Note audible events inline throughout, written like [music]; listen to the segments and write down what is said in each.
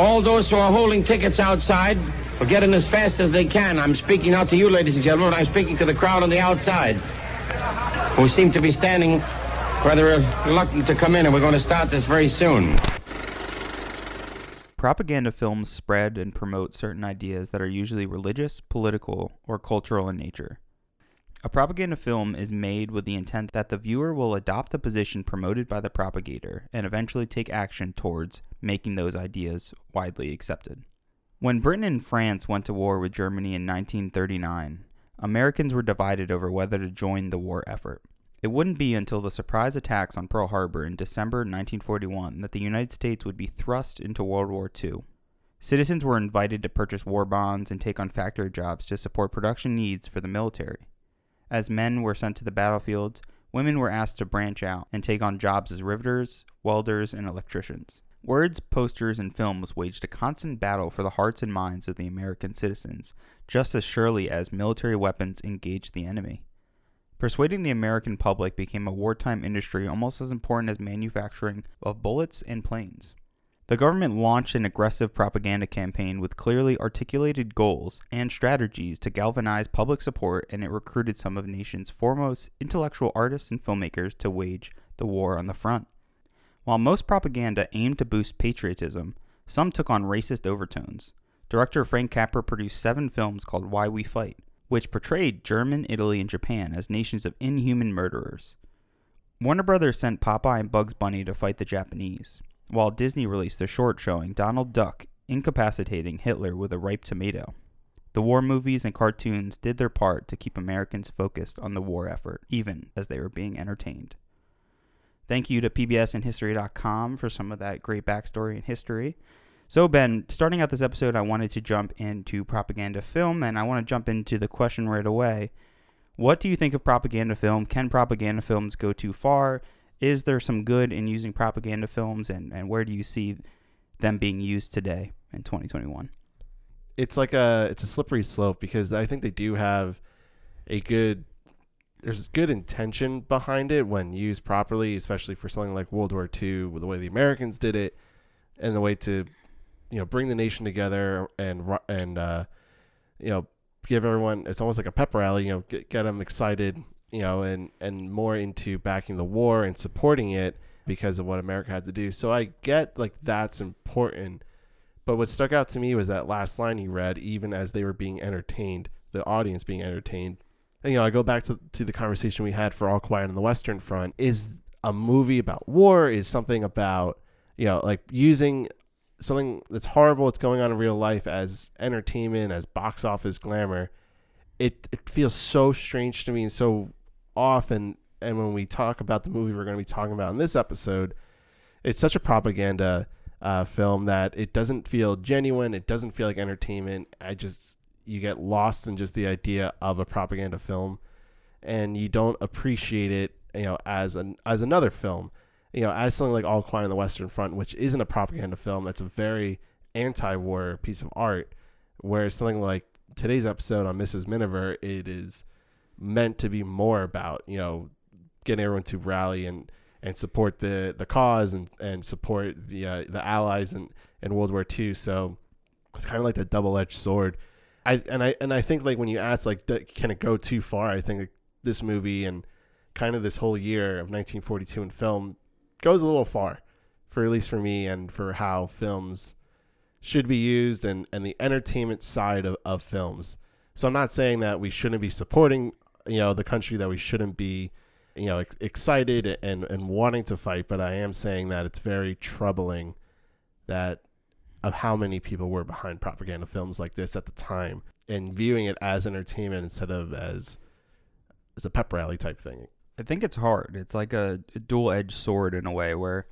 all those who are holding tickets outside will get in as fast as they can. I'm speaking out to you, ladies and gentlemen. I'm speaking to the crowd on the outside, who seem to be standing rather reluctant to come in, and we're going to start this very soon. Propaganda films spread and promote certain ideas that are usually religious, political, or cultural in nature. A propaganda film is made with the intent that the viewer will adopt the position promoted by the propagator and eventually take action towards making those ideas widely accepted. When Britain and France went to war with Germany in 1939, Americans were divided over whether to join the war effort. It wouldn't be until the surprise attacks on Pearl Harbor in December 1941 that the United States would be thrust into World War II. Citizens were invited to purchase war bonds and take on factory jobs to support production needs for the military. As men were sent to the battlefields, women were asked to branch out and take on jobs as riveters, welders, and electricians. Words, posters, and films waged a constant battle for the hearts and minds of the American citizens, just as surely as military weapons engaged the enemy. Persuading the American public became a wartime industry almost as important as manufacturing of bullets and planes. The government launched an aggressive propaganda campaign with clearly articulated goals and strategies to galvanize public support, and it recruited some of the nation's foremost intellectual artists and filmmakers to wage the war on the front. While most propaganda aimed to boost patriotism, some took on racist overtones. Director Frank Capra produced seven films called Why We Fight, which portrayed German, Italy, and Japan as nations of inhuman murderers. Warner Brothers sent Popeye and Bugs Bunny to fight the Japanese, while Disney released a short showing Donald Duck incapacitating Hitler with a ripe tomato. The war movies and cartoons did their part to keep Americans focused on the war effort, even as they were being entertained. Thank you to PBSandHistory.com for some of that great backstory and history. So, Ben, starting out this episode, I wanted to jump into propaganda film, and I want to jump into the question right away. What do you think of propaganda film? Can propaganda films go too far? Is there some good in using propaganda films, and, and where do you see them being used today in 2021? It's like a it's a slippery slope because I think they do have a good there's good intention behind it when used properly, especially for something like World War II, with the way the Americans did it, and the way to you know bring the nation together and and uh, you know give everyone it's almost like a pep rally you know get, get them excited you know and and more into backing the war and supporting it because of what America had to do. So I get like that's important. But what stuck out to me was that last line he read even as they were being entertained the audience being entertained. And, you know I go back to, to the conversation we had for All Quiet on the Western Front. Is a movie about war is something about you know like using something that's horrible that's going on in real life as entertainment, as box office glamour, it it feels so strange to me and so off. And and when we talk about the movie we're going to be talking about in this episode, it's such a propaganda uh, film that it doesn't feel genuine. It doesn't feel like entertainment. I just you get lost in just the idea of a propaganda film, and you don't appreciate it, you know, as an as another film you know, as something like All Quiet on the Western Front, which isn't a propaganda film, that's a very anti-war piece of art, whereas something like today's episode on Mrs. Miniver, it is meant to be more about, you know, getting everyone to rally and and support the the cause and and support the uh, the allies in in World War II. So it's kind of like the double edged sword. I and I and I think like when you ask like can it go too far? I think this movie and kind of this whole year of 1942 in film goes a little far for at least for me and for how films should be used and, and the entertainment side of, of films. So I'm not saying that we shouldn't be supporting, you know, the country that we shouldn't be, you know, ex- excited and, and wanting to fight, but I am saying that it's very troubling that of how many people were behind propaganda films like this at the time and viewing it as entertainment instead of as as a pep rally type thing. I think it's hard. It's like a, a dual edged sword in a way where,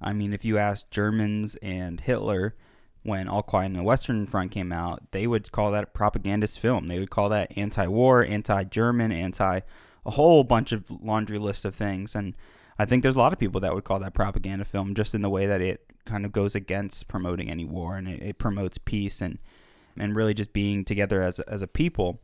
I mean, if you ask Germans and Hitler when All Quiet on the Western Front came out, they would call that a propagandist film. They would call that anti war, anti German, anti a whole bunch of laundry list of things. And I think there's a lot of people that would call that propaganda film just in the way that it kind of goes against promoting any war and it, it promotes peace and, and really just being together as, as a people.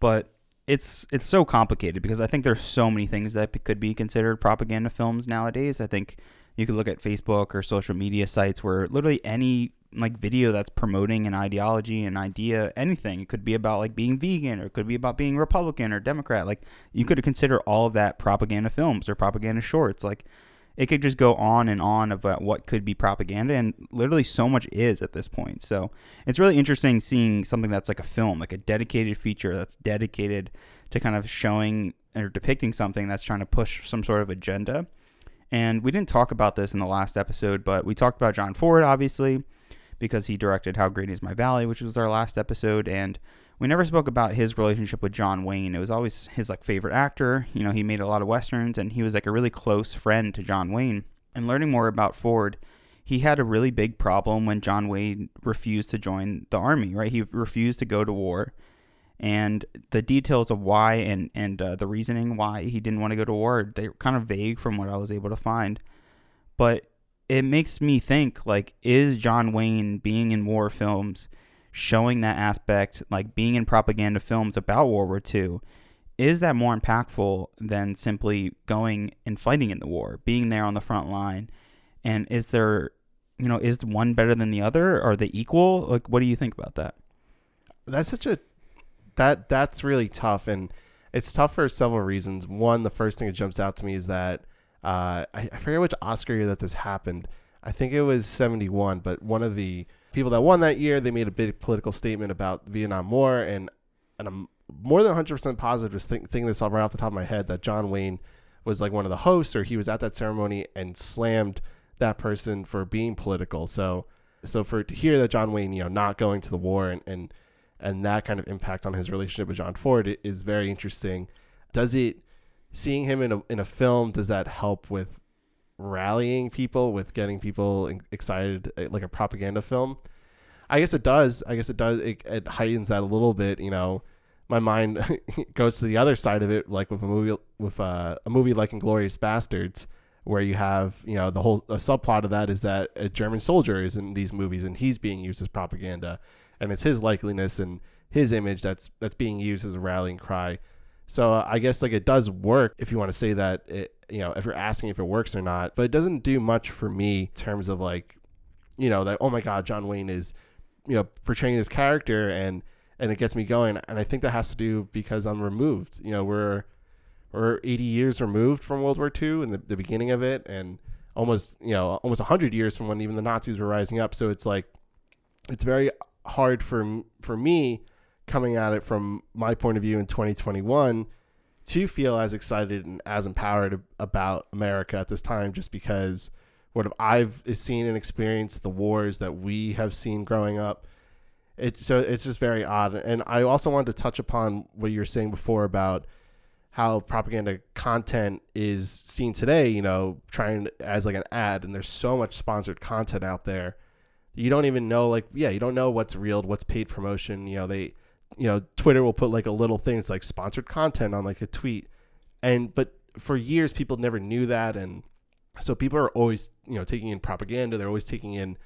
But it's it's so complicated because I think there's so many things that could be considered propaganda films nowadays. I think you could look at Facebook or social media sites where literally any like video that's promoting an ideology, an idea, anything. It could be about like being vegan, or it could be about being Republican or Democrat. Like you could consider all of that propaganda films or propaganda shorts. Like it could just go on and on about what could be propaganda, and literally so much is at this point. So it's really interesting seeing something that's like a film, like a dedicated feature that's dedicated to kind of showing or depicting something that's trying to push some sort of agenda. And we didn't talk about this in the last episode, but we talked about John Ford, obviously because he directed How Great Is My Valley, which was our last episode, and we never spoke about his relationship with John Wayne. It was always his like favorite actor. You know, he made a lot of westerns, and he was like a really close friend to John Wayne. And learning more about Ford, he had a really big problem when John Wayne refused to join the army. Right, he refused to go to war, and the details of why and and uh, the reasoning why he didn't want to go to war they're kind of vague from what I was able to find. But it makes me think like is John Wayne being in war films showing that aspect like being in propaganda films about World War II is that more impactful than simply going and fighting in the war being there on the front line? And is there you know is one better than the other? Are they equal? Like what do you think about that? That's such a that that's really tough and it's tough for several reasons. One the first thing that jumps out to me is that uh, I, I forget which Oscar year that this happened. I think it was 71, but one of the people that won that year, they made a big political statement about Vietnam War, and and I'm more than 100% positive, just think, thinking this all right off the top of my head, that John Wayne was like one of the hosts, or he was at that ceremony and slammed that person for being political. So, so for to hear that John Wayne, you know, not going to the war and and and that kind of impact on his relationship with John Ford is very interesting. Does it seeing him in a in a film does that help with rallying people with getting people excited uh, like a propaganda film? I guess it does. I guess it does. It, it heightens that a little bit you know. My mind [laughs] goes to the other side of it like with a movie with uh, a movie like Inglourious Basterds where you have you know the whole subplot of that is that a german soldier is in these movies and he's being used as propaganda. And it's his likeliness and his image that's that's being used as a rallying cry so I guess like it does work if you want to say that it, you know, if you're asking if it works or not, but it doesn't do much for me in terms of like, you know, that oh my god, John Wayne is, you know, portraying this character and and it gets me going. And I think that has to do because I'm removed. You know, we're we're 80 years removed from World War II and the, the beginning of it, and almost you know almost 100 years from when even the Nazis were rising up. So it's like it's very hard for for me coming at it from my point of view in 2021 to feel as excited and as empowered about America at this time just because what I've seen and experienced the wars that we have seen growing up. It so it's just very odd. And I also wanted to touch upon what you were saying before about how propaganda content is seen today you know trying as like an ad and there's so much sponsored content out there. You don't even know like yeah you don't know what's real what's paid promotion you know they you know, Twitter will put like a little thing. It's like sponsored content on like a tweet, and but for years people never knew that, and so people are always you know taking in propaganda. They're always taking in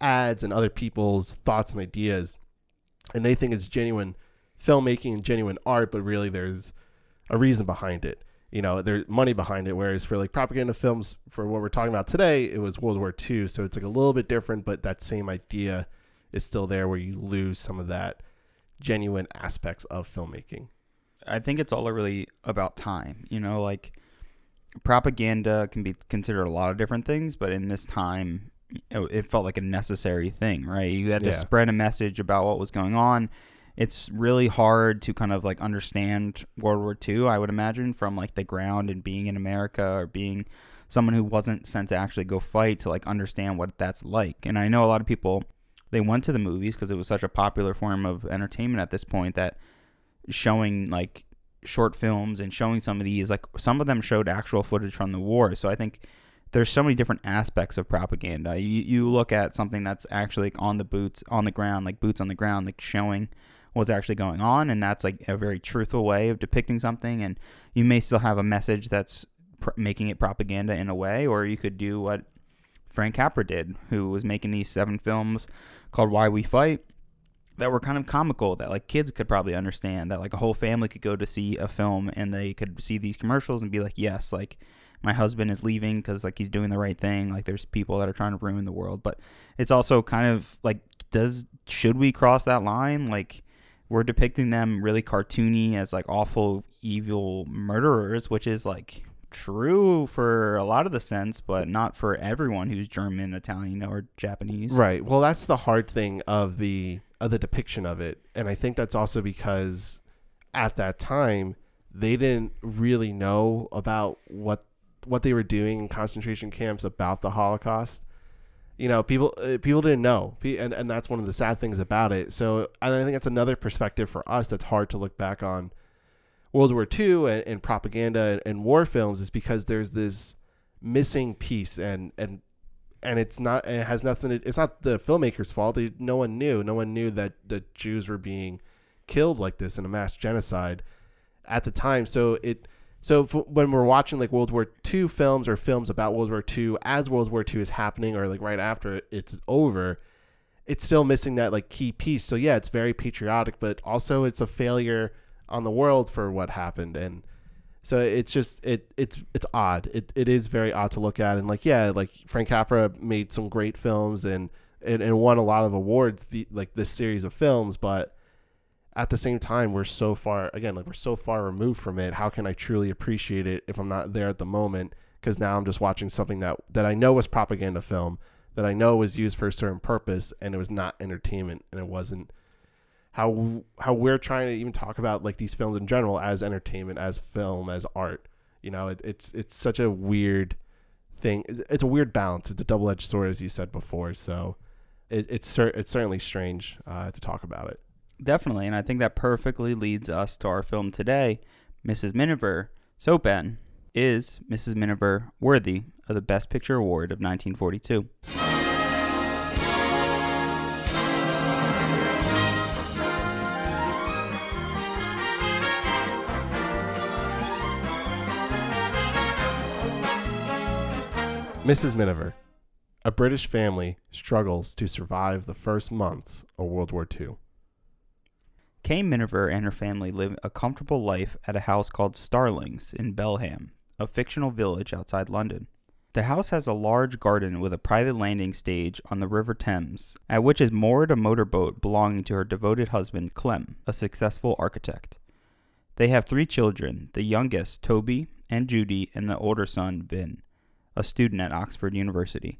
ads and other people's thoughts and ideas, and they think it's genuine filmmaking and genuine art, but really there's a reason behind it. You know, there's money behind it. Whereas for like propaganda films, for what we're talking about today, it was World War II, so it's like a little bit different, but that same idea is still there, where you lose some of that genuine aspects of filmmaking. I think it's all really about time. You know, like propaganda can be considered a lot of different things, but in this time, oh, it felt like a necessary thing, right? You had to yeah. spread a message about what was going on. It's really hard to kind of like understand World War II, I would imagine, from like the ground and being in America or being someone who wasn't sent to actually go fight to like understand what that's like. And I know a lot of people they went to the movies because it was such a popular form of entertainment at this point that showing like short films and showing some of these like some of them showed actual footage from the war. So i think there's so many different aspects of propaganda. You, you look at something that's actually like on the boots on the ground like boots on the ground like showing what's actually going on and that's like a very truthful way of depicting something and you may still have a message that's pr- making it propaganda in a way or you could do what Frank Capra did, who was making these seven films called Why We Fight that were kind of comical that like kids could probably understand that like a whole family could go to see a film and they could see these commercials and be like yes like my husband is leaving because like he's doing the right thing. Like there's people that are trying to ruin the world, but it's also kind of like does should we cross that line? Like we're depicting them really cartoony as like awful evil murderers, which is like true for a lot of the sense, but not for everyone who's German, Italian, or Japanese. Right. Well, that's the hard thing of the of the depiction of it, and I think that's also because at that time they didn't really know about what what they were doing in concentration camps about the Holocaust. You know, people uh, people didn't know, and and that's one of the sad things about it. So I think that's another perspective for us that's hard to look back on World War II and, and propaganda and, and, war films is because there's this missing piece, and and and it's not it has nothing. To, it's not the filmmaker's fault. No one knew. No one knew that the Jews were being killed like this in a mass genocide at the time. So it so when we're watching like World War II films or films about World War II as World War II is happening or like right after it's over, it's still missing that like key piece. So yeah, it's very patriotic, but also it's a failure on the world for what happened. And so it's just it it's it's odd. It it is very odd to look at. And like yeah, like Frank Capra made some great films and and, and won a lot of awards the, like this series of films, but at the same time we're so far again like we're so far removed from it. How can i truly appreciate it if i'm not there at the moment? Because now i'm just watching something that that i know was propaganda film that i know was used for a certain purpose and it was not entertainment and it wasn't how how we're trying to even talk about like these films in general as entertainment as film as art you know it, it's it's such a weird thing it's a weird balance it's a double-edged sword as you said before so it, it's cer- it's certainly strange uh, to talk about it Definitely, and I think that perfectly leads us to our film today, Mrs. Miniver. So, Ben, is Mrs. Miniver worthy of the Best Picture Award of 1942? Mrs. Miniver. A British family struggles to survive the first months of World War II. Kay Miniver and her family live a comfortable life at a house called Starlings in Belham, a fictional village outside London. The house has a large garden with a private landing stage on the River Thames, at which is moored a motorboat belonging to her devoted husband Clem, a successful architect. They have three children, the youngest, Toby, and Judy, and the older son, Vin, a student at Oxford University.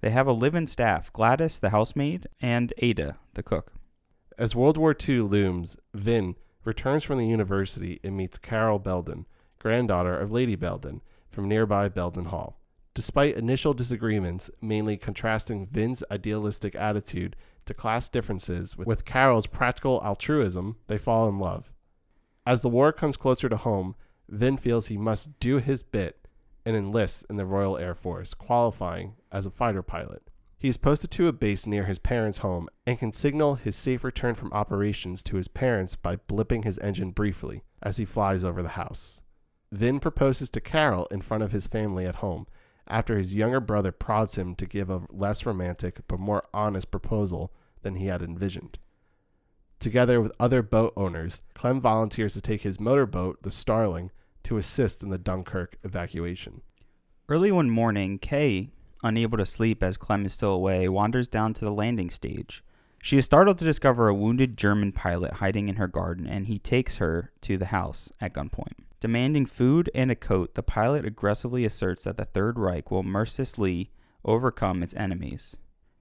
They have a live in staff Gladys, the housemaid, and Ada, the cook. As World War II looms, Vin returns from the university and meets Carol Belden, granddaughter of Lady Belden, from nearby Belden Hall. Despite initial disagreements, mainly contrasting Vin's idealistic attitude to class differences with Carol's practical altruism, they fall in love. As the war comes closer to home, Vin feels he must do his bit and enlists in the Royal Air Force, qualifying as a fighter pilot. He is posted to a base near his parents' home and can signal his safe return from operations to his parents by blipping his engine briefly as he flies over the house. Vin proposes to Carol in front of his family at home after his younger brother prods him to give a less romantic but more honest proposal than he had envisioned. Together with other boat owners, Clem volunteers to take his motorboat, the Starling, to assist in the Dunkirk evacuation. Early one morning, Kay unable to sleep as Clem is still away, wanders down to the landing stage. She is startled to discover a wounded German pilot hiding in her garden, and he takes her to the house at gunpoint. Demanding food and a coat, the pilot aggressively asserts that the Third Reich will mercilessly overcome its enemies.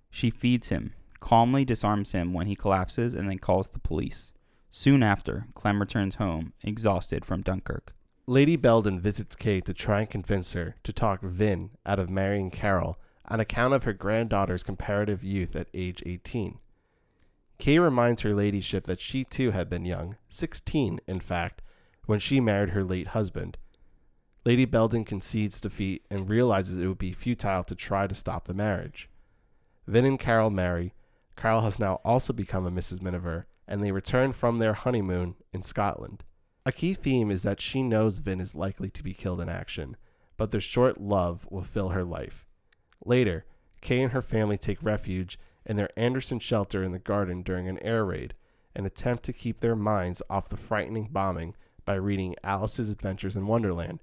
She feeds him, calmly disarms him when he collapses, and then calls the police. Soon after, Clem returns home, exhausted from Dunkirk. Lady Belden visits Kate to try and convince her to talk Vin out of marrying Carol on account of her granddaughter's comparative youth at age 18. Kay reminds her ladyship that she too had been young, 16 in fact, when she married her late husband. Lady Belden concedes defeat and realizes it would be futile to try to stop the marriage. Vin and Carol marry. Carol has now also become a Mrs. Miniver, and they return from their honeymoon in Scotland. A key theme is that she knows Vin is likely to be killed in action, but their short love will fill her life. Later, Kay and her family take refuge in their Anderson shelter in the garden during an air raid and attempt to keep their minds off the frightening bombing by reading Alice's Adventures in Wonderland,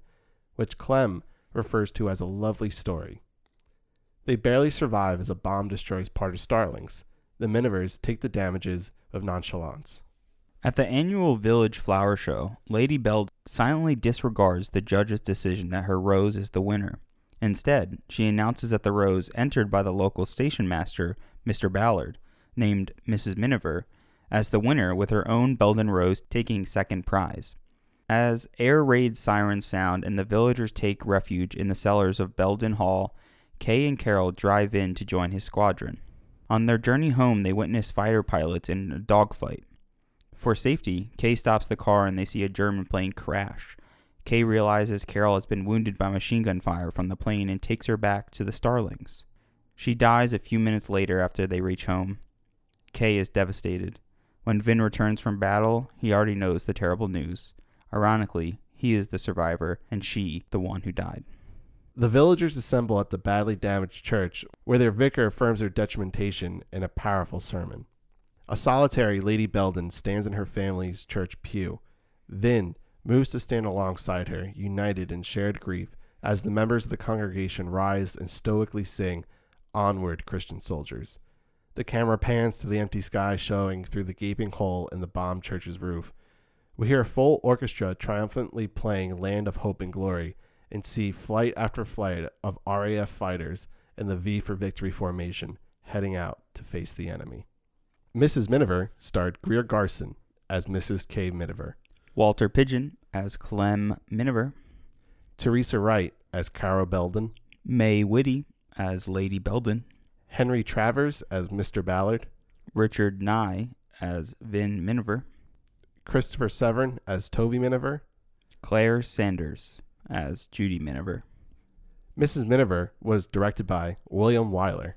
which Clem refers to as a lovely story. They barely survive as a bomb destroys part of Starlings. The Minivers take the damages of nonchalance. At the annual Village Flower Show, Lady Belden silently disregards the judge's decision that her rose is the winner. Instead, she announces that the rose entered by the local station master, Mr. Ballard, named Mrs. Miniver, as the winner with her own Belden rose taking second prize. As air raid sirens sound and the villagers take refuge in the cellars of Belden Hall, Kay and Carol drive in to join his squadron. On their journey home, they witness fighter pilots in a dogfight. For safety, Kay stops the car and they see a German plane crash. Kay realizes Carol has been wounded by machine gun fire from the plane and takes her back to the Starlings. She dies a few minutes later after they reach home. Kay is devastated. When Vin returns from battle, he already knows the terrible news. Ironically, he is the survivor and she the one who died. The villagers assemble at the badly damaged church, where their vicar affirms their detrimentation in a powerful sermon. A solitary Lady Belden stands in her family's church pew. then moves to stand alongside her, united in shared grief, as the members of the congregation rise and stoically sing, Onward, Christian soldiers. The camera pans to the empty sky showing through the gaping hole in the bombed church's roof. We hear a full orchestra triumphantly playing Land of Hope and Glory and see flight after flight of RAF fighters in the V for Victory formation heading out to face the enemy. Mrs. Miniver starred Greer Garson as Mrs. K. Miniver, Walter Pidgeon as Clem Miniver, Teresa Wright as Carol Belden, May Whitty as Lady Belden, Henry Travers as Mr. Ballard, Richard Ney as Vin Miniver, Christopher Severn as Toby Miniver, Clare Sandars as Judy Miniver. Mrs. Miniver was directed by William Wyler.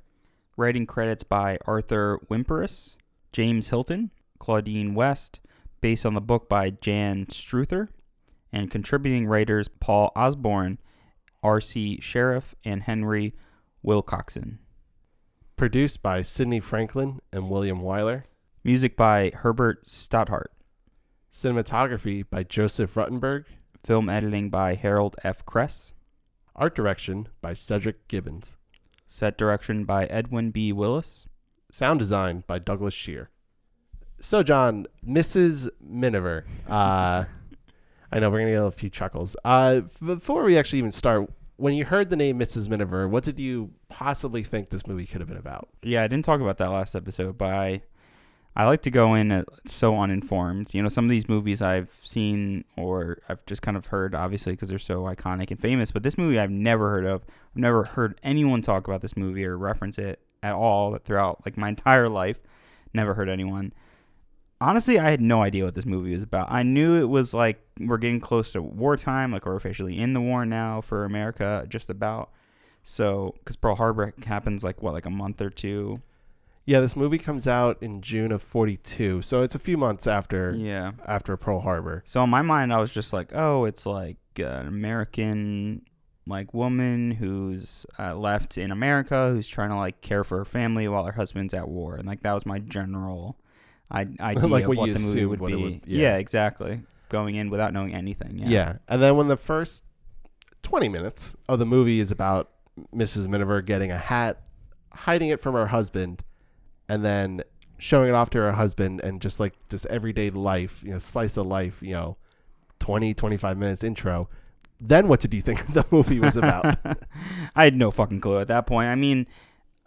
Writing credits by Arthur Wimperis, James Hilton, Claudine West, based on the book by Jan Struther, and contributing writers Paul Osborn, R.C. Sherriff, and Henry Wilcoxon. Produced by Sidney Franklin and William Wyler. Music by Herbert Stothart. Cinematography by Joseph Ruttenberg. Film editing by Harold F. Kress. Art direction by Cedric Gibbons. Set direction by Edwin B. Willis. Sound design by Douglas Shear. So, John, Mrs. Miniver. Uh, [laughs] I know we're going to get a few chuckles. Uh, before we actually even start, when you heard the name Mrs. Miniver, what did you possibly think this movie could have been about? Yeah, I didn't talk about that last episode, but I, I like to go in so uninformed. You know, some of these movies I've seen or I've just kind of heard, obviously, because they're so iconic and famous. But this movie I've never heard of. I've never heard anyone talk about this movie or reference it at all throughout like my entire life. Never heard anyone. Honestly, I had no idea what this movie was about. I knew it was like we're getting close to wartime, like we're officially in the war now for America, just about. So, because Pearl Harbor happens like what, like a month or two Yeah, this movie comes out in June of 42, so it's a few months after Yeah. after Pearl Harbor. So in my mind, I was just like, oh, it's like an American like woman who's uh, left in America who's trying to like care for her family while her husband's at war, and like that was my general I- [laughs] idea Like of what what the movie would be. would- yeah. yeah. exactly. Going in without knowing anything. Yeah. Yeah. And then when the first 20 minutes of the movie is about Mrs. Miniver getting a hat, hiding it from her husband, and then showing it off to her husband and just like just everyday life, you know, slice of life, you know, 20, 25 minutes intro. Then what did you think [laughs] the movie was about? [laughs] I had no fucking clue at that point. I mean,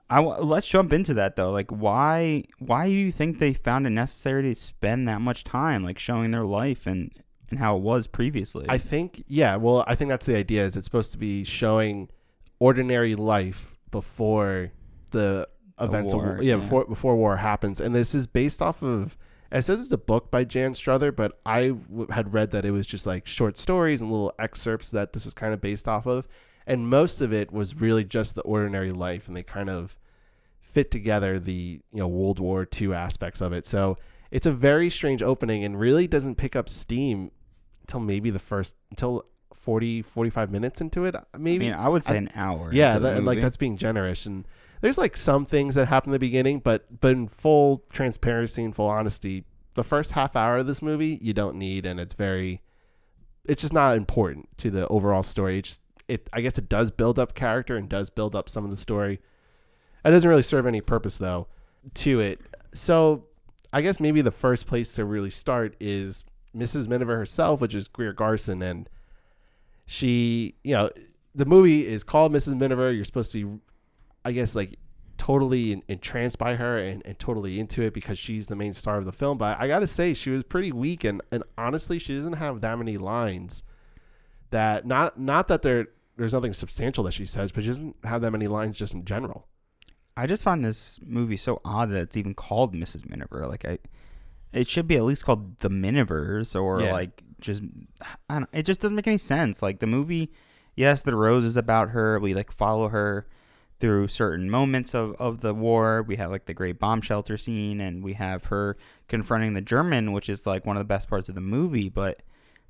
I w- let's jump into that though. Like, why why do you think they found it necessary to spend that much time like showing their life and and how it was previously? I think, yeah, well, I think that's the idea is it's supposed to be showing ordinary life before the events war, of yeah, yeah. before before war happens and this is based off of it says it's a book by Jan Struther but I w- had read that it was just like short stories and little excerpts that this is kind of based off of and most of it was really just the ordinary life and they kind of fit together the you know World War II aspects of it so it's a very strange opening and really doesn't pick up steam until maybe the first until 40 45 minutes into it uh, I maybe mean, I would say I- an hour. yeah that, like that's being generous and there's like some things that happen in the beginning but but in full transparency and full honesty the first half hour of this movie you don't need and it's very it's just not important to the overall story. It just it I guess it does build up character and does build up some of the story. It doesn't really serve any purpose though to it. So I guess maybe the first place to really start is Mrs. Miniver herself, which is Greer Garson, and she, you know, the movie is called Mrs. Miniver. You're supposed to be, I guess, like totally entranced by her and, and totally into it because she's the main star of the film. But I got to say, she was pretty weak, and, and honestly, she doesn't have that many lines. That not not that there there's nothing substantial that she says, but she doesn't have that many lines just in general. I just find this movie so odd that it's even called Mrs. Miniver. Like I, it should be at least called The Minivers or Yeah. like just I don't, it just doesn't make any sense. Like the movie, yes, the rose is about her. We like follow her through certain moments of, of the war. We have like the great bomb shelter scene and we have her confronting the German, which is like one of the best parts of the movie, but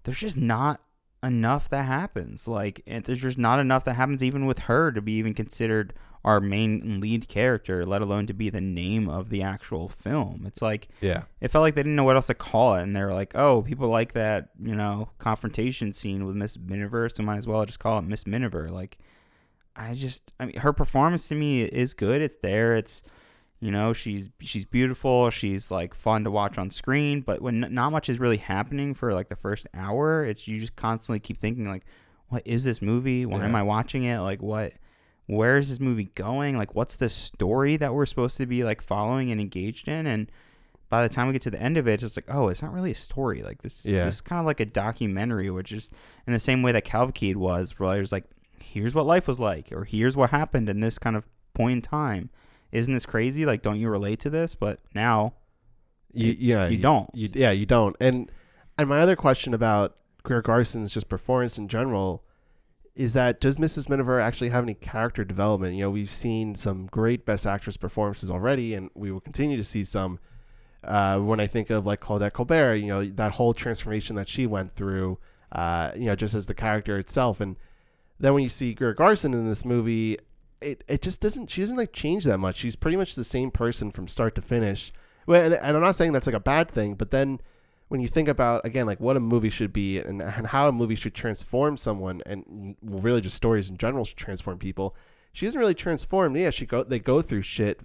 there's just not enough that happens. Like there's just not enough that happens even with her to be even considered our main lead character, let alone to be the name of the actual film. It's like Yeah. it felt like they didn't know what else to call it, and they're like, "Oh, people like that, you know, confrontation scene with Miss Miniver, so might as well just call it Miss Miniver." Like, I just, I mean, her performance to me is good. It's there. It's, you know, she's she's beautiful. She's like fun to watch on screen, but when n- not much is really happening for like the first hour, it's you just constantly keep thinking like, "What is this movie? Why am I watching it? Like, what?" Where is this movie going? Like, what's the story that we're supposed to be like following and engaged in? And by the time we get to the end of it, it's just like, oh, it's not really a story. Like this, Yeah. this is kind of like a documentary, which is in the same way that Cavalcade was, where there's like, here's what life was like, or here's what happened in this kind of point in time. Isn't this crazy? Like, don't you relate to this? But now, You, yeah, you don't. You, yeah, you don't. And and my other question about Greer Garson's just performance in general is that does Mrs. Miniver actually have any character development? You know, we've seen some great Best Actress performances already, and we will continue to see some. Uh, when I think of like Claudette Colbert, you know, that whole transformation that she went through, uh, you know, just as the character itself, and then when you see Greer Garson in this movie, it, it just doesn't she doesn't like change that much. She's pretty much the same person from start to finish. Well, and, and I'm not saying that's like a bad thing, but then when you think about again like what a movie should be and, and how a movie should transform someone and really just stories in general should transform people, she isn't really transformed. Yeah, she go they go through shit,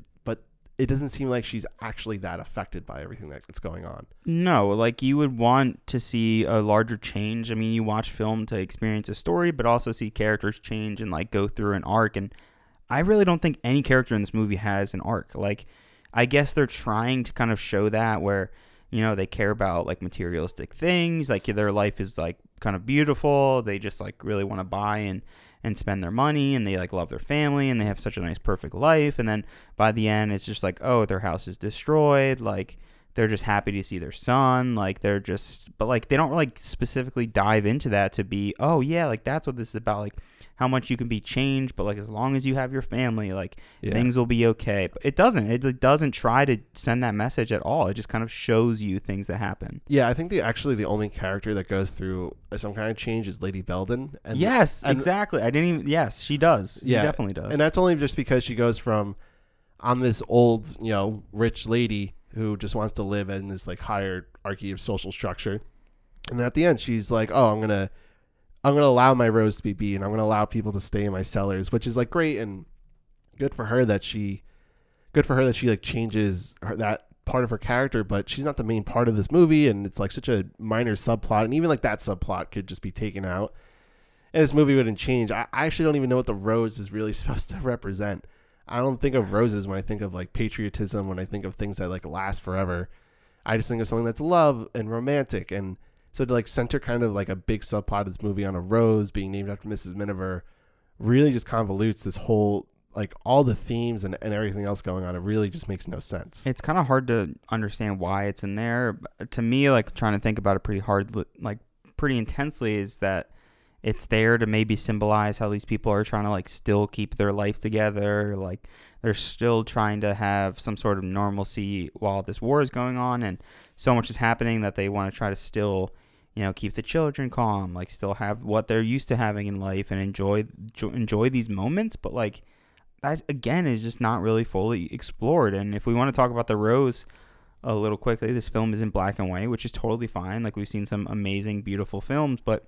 it doesn't seem like she's actually that affected by everything that's going on. no, like you would want to see a larger change. I mean, you watch film to experience a story, but also see characters change and like go through an arc. And I really don't think any character in this movie has an arc. Like, I guess they're trying to kind of show that where you know they care about like materialistic things like their life is like kind of beautiful they just like really want to buy and and spend their money and they like love their family and they have such a nice perfect life and then by the end it's just like oh their house is destroyed like they're just happy to see their son like they're just but like they don't like specifically dive into that to be oh yeah like that's what this is about like how much you can be changed but like as long as you have your family like Yeah. things will be okay but it doesn't it doesn't try to send that message at all it just kind of shows you things that happen Yeah, I think the actually the only character that goes through uh, some kind of change is Lady Belden. And yes and- exactly i didn't even yes she does Yeah, she definitely does And that's only just because she goes from I'm this old, you know, rich lady who just wants to live in this like hierarchy of social structure. And at the end she's like, "Oh, I'm to I'm going to allow my rose to be and I'm going to allow people to stay in my cellars," which is like great and good for her that she good for her that she like changes her, that part of her character, but she's not the main part of this movie and it's like such a minor subplot and even like that subplot could just be taken out and this movie wouldn't change. I, I actually don't even know what the rose is really [laughs] supposed to represent. I don't think of roses when I think of like patriotism, when I think of things that like last forever. I just think of something that's love and romantic. And so to like center kind of like a big subplot of this movie on a rose being named after Mrs. Miniver really just convolutes this whole like all the themes and, and everything else going on. It really just makes no sense. it's kind of hard to understand why it's in there. To me, like trying to think about it pretty hard, like pretty intensely, is that it's there to maybe symbolize how these people are trying to like still keep their life together, like they're still trying to have some sort of normalcy while this war is going on, and so much is happening that they want to try to still. You know, keep the children calm, like still have what they're used to having in life, and enjoy enjoy these moments. But like, that again is just not really fully explored. And if we want to talk about the rose a little quickly, this film is in black and white, which is totally fine. Like we've seen some amazing, beautiful films, but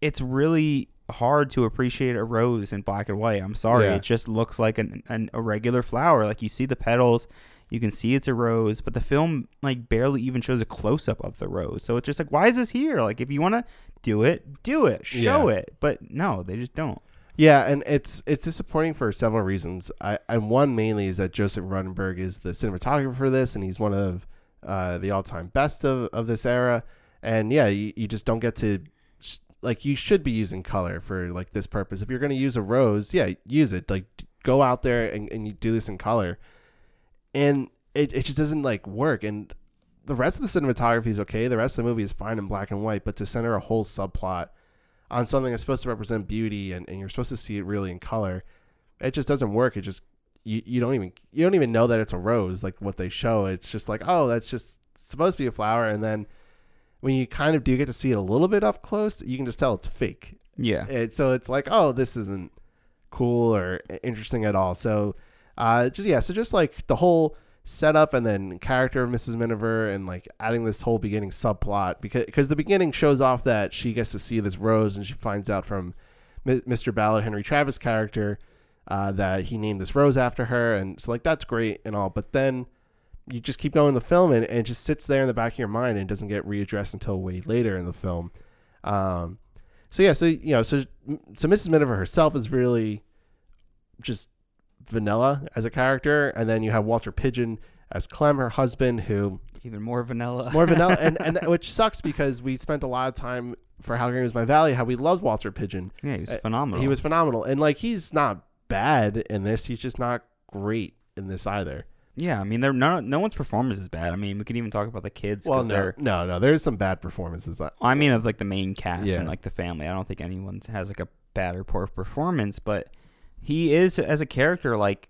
it's really hard to appreciate a rose in black and white. I'm sorry, Yeah. it just looks like an, an a regular flower. Like you see the petals, you can see it's a rose, but the film like barely even shows a close up of the rose. So it's just like, why is this here? Like if you want to do it, do it, show Yeah. it. But no, they just don't. Yeah, and it's it's disappointing for several reasons. I and one mainly is that Joseph Ruttenberg is the cinematographer for this, and he's one of uh, the all time best of, of this era. And yeah, you, you just don't get to sh- like you should be using color for like this purpose. If you're going to use a rose, yeah, use it. Like go out there and, and you do this in color, and it it just doesn't like work. And the rest of the cinematography is okay. The rest of the movie is fine in black and white, but to center a whole subplot on something that's supposed to represent beauty and, and you're supposed to see it really in color, it just doesn't work. It just you, you don't even you don't even know that it's a rose like what they show. It's just like, oh, that's just supposed to be a flower and then when you kind of do get to see it a little bit up close, you can just tell it's fake. Yeah. It, so it's like, oh, this isn't cool or interesting at all. So, uh, just yeah, so just like the whole setup and then character of Mrs. Miniver and like adding this whole beginning subplot because because the beginning shows off that she gets to see this rose and she finds out from M- Mr. Ballard Henry Travers character uh, that he named this rose after her and so like that's great and all, but then you just keep going the film and, and it just sits there in the back of your mind and doesn't get readdressed until way later in the film. Um, so yeah, so you know, so so Mrs. Miniver herself is really just vanilla as a character, and then you have Walter Pidgeon as Clem, her husband, who Even more vanilla. more vanilla, and [laughs] and which sucks because we spent a lot of time for How Green Was My Valley, how we loved Walter Pidgeon. yeah, he was Uh, phenomenal. He was phenomenal, and like he's not bad in this, he's just not great in this either. Yeah, I mean, they're no no one's performance is bad. I mean, we could even talk about the kids. Well, no, no, no, there's some bad performances. Uh, I mean, of like the main cast Yeah. and like the family. I don't think anyone has like a bad or poor performance, but he is as a character like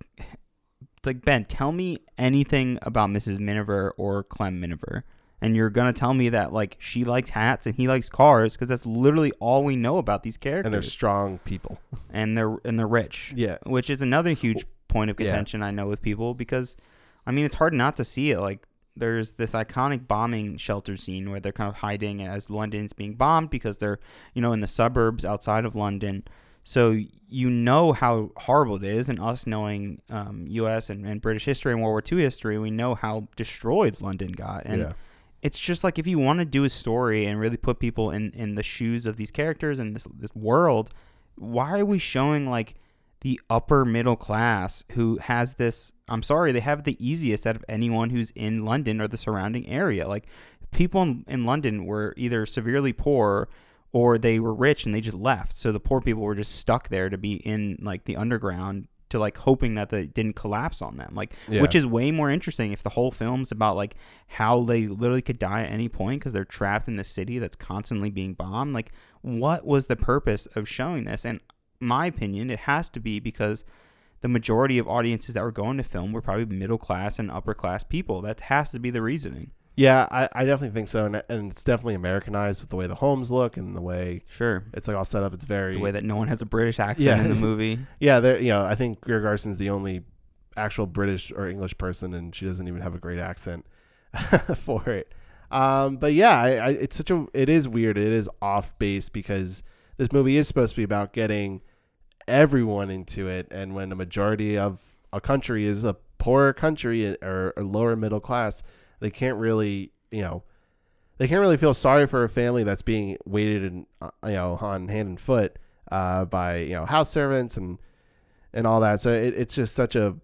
like Ben. Tell me anything about Mrs. Miniver or Clem Miniver, and you're gonna tell me that like she likes hats and he likes cars because that's literally all we know about these characters. and they're strong people. and they're and they're rich. Yeah. which is another huge point of Yeah. contention I know with people because, I mean, it's hard not to see it. Like there's this iconic bombing shelter scene where they're kind of hiding as London's being bombed because they're you know in the suburbs outside of London. So you know how horrible it is, and us knowing um, U.S. And, and British history and World War II history, we know how destroyed London got. And yeah. it's just like if you want to do a story and really put people in, in the shoes of these characters and this this world, why are we showing like the upper middle class who has this I'm sorry, they have the easiest out of anyone who's in London or the surrounding area. Like people in, in London were either severely poor or they were rich and they just left. So the poor people were just stuck there to be in like the underground to like hoping that they didn't collapse on them. Like Yeah. which is way more interesting if the whole film's about like how they literally could die at any point because they're trapped in the city that's constantly being bombed. Like what was the purpose of showing this? And my opinion, it has to be because the majority of audiences that were going to film were probably middle class and upper class people. That has to be the reasoning. Yeah, I, I definitely think so, and, and it's definitely Americanized with the way the homes look and the way Sure. it's like all set up. It's very The way that no one has a British accent Yeah. in the [laughs] movie. yeah. There, you know, I think Greer Garson's the only actual British or English person, and she doesn't even have a great accent [laughs] for it. Um, but yeah, I, I, it's such a it is weird. It is off base because this movie is supposed to be about getting everyone into it, and when a majority of a country is a poorer country or, or lower middle class, they can't really, you know, they can't really feel sorry for a family that's being waited and uh, you know on hand and foot uh, by you know house servants and and all that. So it, it's just such a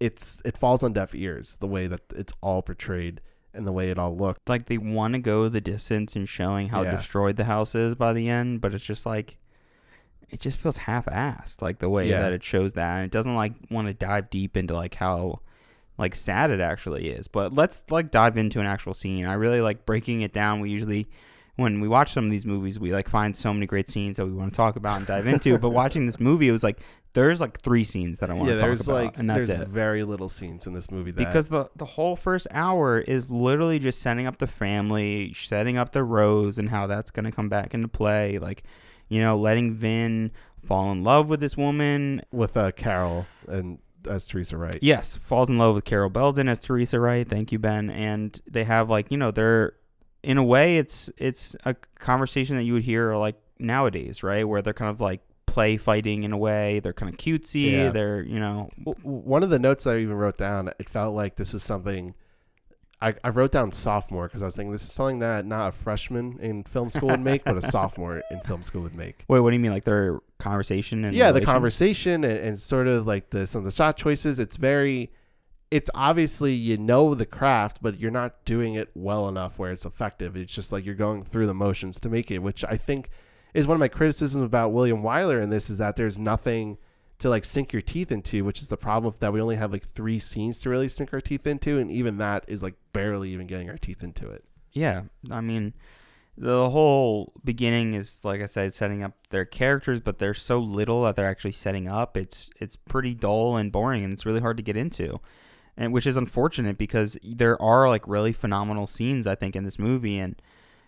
it's it falls on deaf ears the way that it's all portrayed and the way it all looked. Like they want to go the distance in showing how Yeah. destroyed the house is by the end, but it's just like it just feels half-assed, like the way Yeah. that it shows that. And it doesn't like want to dive deep into like how like sad it actually is. But let's like dive into an actual scene. I really like breaking it down. We usually when we watch some of these movies, we like find so many great scenes that we want to talk about and dive into. but watching this movie, it was like there's like three scenes that I want Yeah, to talk about, like and that's there's it. very little scenes in this movie that Because the the whole first hour is literally just setting up the family, setting up the rose, and how that's gonna come back into play. Like, you know, letting Vin fall in love with this woman. with uh, Carol and as Teresa Wright. Yes, falls in love with Carol Belden as Teresa Wright. Thank you, Ben. And they have like you know they're in a way it's it's a conversation that you would hear like nowadays, right? Where they're kind of like play fighting in a way. They're kind of cutesy. Yeah. They're you know One of the notes I even wrote down, it felt like this is something. I, I wrote down sophomore because I was thinking this is something that not a freshman in film school would make, but a [laughs] sophomore in film school would make. wait. What do you mean? Like their conversation and yeah, the conversation and, and sort of like the some of the shot choices. It's very, it's obviously you know the craft, but you're not doing it well enough where it's effective. It's just like you're going through the motions to make it, which I think is one of my criticisms about William Wyler in this is that there's nothing to like sink your teeth into, which is the problem that we only have like three scenes to really sink our teeth into, and even that is like barely even getting our teeth into it. Yeah, I mean, the whole beginning is like I said, setting up their characters, but there's so little that they're actually setting up. It's it's pretty dull and boring, and it's really hard to get into, and which is unfortunate because there are like really phenomenal scenes I think in this movie, and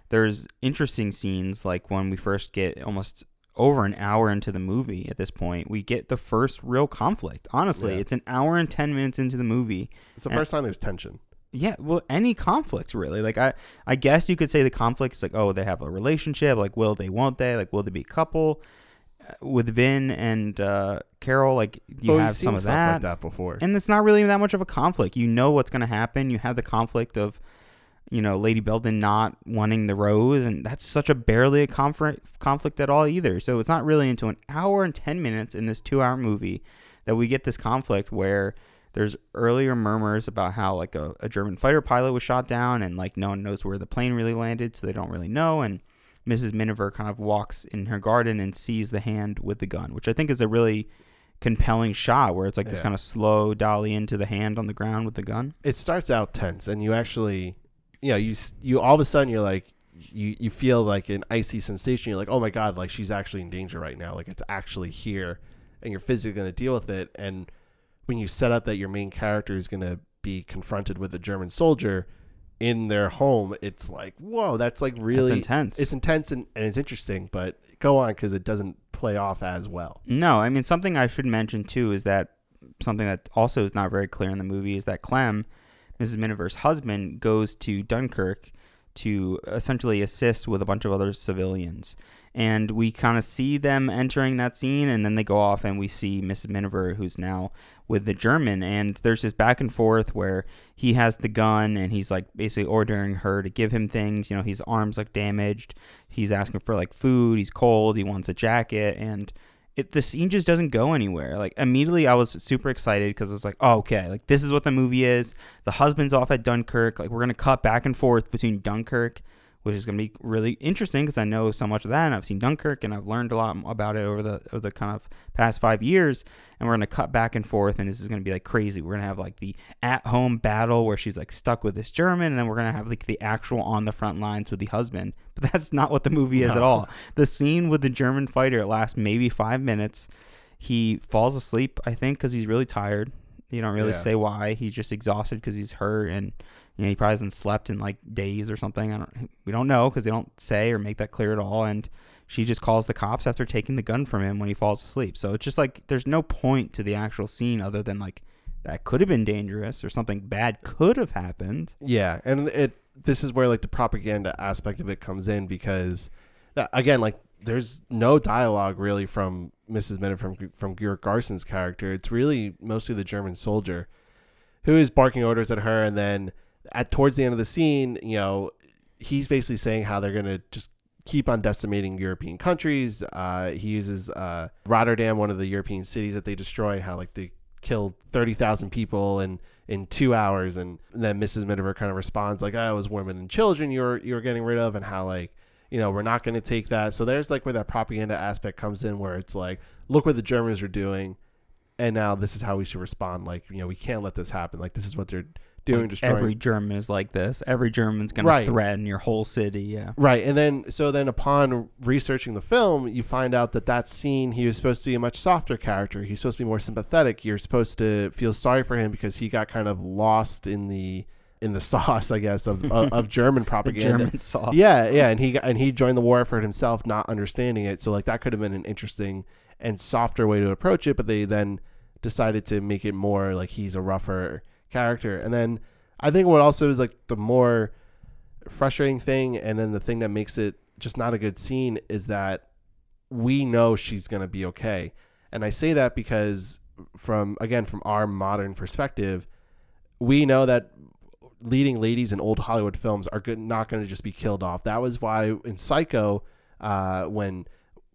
there's interesting scenes like when we first get almost over an hour into the movie at this point we get the first real conflict honestly Yeah. it's an hour and 10 minutes into the movie It's the first time there's tension. yeah, well, any conflicts really. Like I, I guess you could say the conflict is like, oh, they have a relationship. Like, will they? Won't they? Like, will they be a couple? Uh, With Vin and uh, Carol, like you But we've some of stuff that, like that before. and it's not really that much of a conflict. You know what's going to happen. You have the conflict of, you know, Lady Belden not wanting the rose, and that's such a barely a conflict conflict at all either. So it's not really until an hour and ten minutes in this two-hour movie that we get this conflict where there's earlier murmurs about how like a, a German fighter pilot was shot down and like no one knows where the plane really landed, so they don't really know. And Mrs. Miniver kind of walks in her garden and sees the hand with the gun, which I think is a really compelling shot where it's like this Yeah. kind of slow dolly into the hand on the ground with the gun. it starts out tense and you actually you know you you all of a sudden you're like you you feel like an icy sensation. You're like oh my god like she's actually in danger right now. Like it's actually here. And you're physically going to deal with it. And when you set up that your main character is going to be confronted with a german soldier in their home it's like whoa that's like really intense. it's intense and, and it's interesting but go on because it doesn't play off as well. No, I mean something I should mention too is that something that also is not very clear in the movie is that Clem, Mrs. Miniver's husband, goes to Dunkirk to essentially assist with a bunch of other civilians. And we kind of see them entering that scene, and then they go off, and we see Mrs. Miniver, who's now with the German. And there's this back and forth where he has the gun, and he's like basically ordering her to give him things. You know, his arms look damaged. He's asking for like food. He's cold. He wants a jacket, and it the scene just doesn't go anywhere. Like immediately, I was super excited because I was like, "Oh, okay, like this is what the movie is." The husband's off at Dunkirk. Like we're gonna cut back and forth between Dunkirk, which is gonna be really interesting because I know so much of that, and I've seen Dunkirk, and I've learned a lot about it over the over the kind of past five years. And we're gonna cut back and forth, and this is gonna be like crazy. We're gonna have like the at home battle where she's like stuck with this German, and then we're gonna have like the actual on the front lines with the husband. [laughs] But that's not what the movie is at all the scene with the German fighter lasts maybe five minutes. He falls asleep, I think, because he's really tired. You don't really Yeah. say why. He's just exhausted because he's hurt, and you know he probably hasn't slept in like days or something. I don't. We don't know because they don't say or make that clear at all. And she just calls the cops after taking the gun from him when he falls asleep. So it's just like there's no point to the actual scene other than like that could have been dangerous or something bad could have happened. Yeah, and it this is where like the propaganda aspect of it comes in because that, again, like there's no dialogue really from Mrs. Minute from from Greer Garson's character. It's really mostly the German soldier who is barking orders at her, and then at towards the end of the scene, you know, he's basically saying how they're gonna just keep on decimating European countries. Uh, he uses uh, Rotterdam, one of the European cities that they destroy, how like they killed thirty thousand people in in two hours, and then Mrs. Miniver kind of responds like, "Oh, it was women and children you were you were getting rid of," and how like you know we're not going to take that. So there's like where that propaganda aspect comes in, where it's like, look what the Germans are doing, and now this is how we should respond. Like you know we can't let this happen. Like this is what they're doing, Like, destroying every German is like this. Every German's gonna threaten your whole city. Yeah. Right, and then so then upon researching the film, you find out that that scene he was supposed to be a much softer character. He's supposed to be more sympathetic. You're supposed to feel sorry for him because he got kind of lost in the in the [laughs] sauce, I guess, of of, of [laughs] German propaganda. German sauce. Yeah, yeah, and he got, and he joined the war effort himself, not understanding it. So like that could have been an interesting and softer way to approach it, but they then decided to make it more like he's a rougher character. And then I think what also is like the more frustrating thing, and then the thing that makes it just not a good scene is that we know she's going to be okay. And I say that because from again from our modern perspective, we know that leading ladies in old Hollywood films are good, not going to just be killed off. That was why in Psycho, uh, when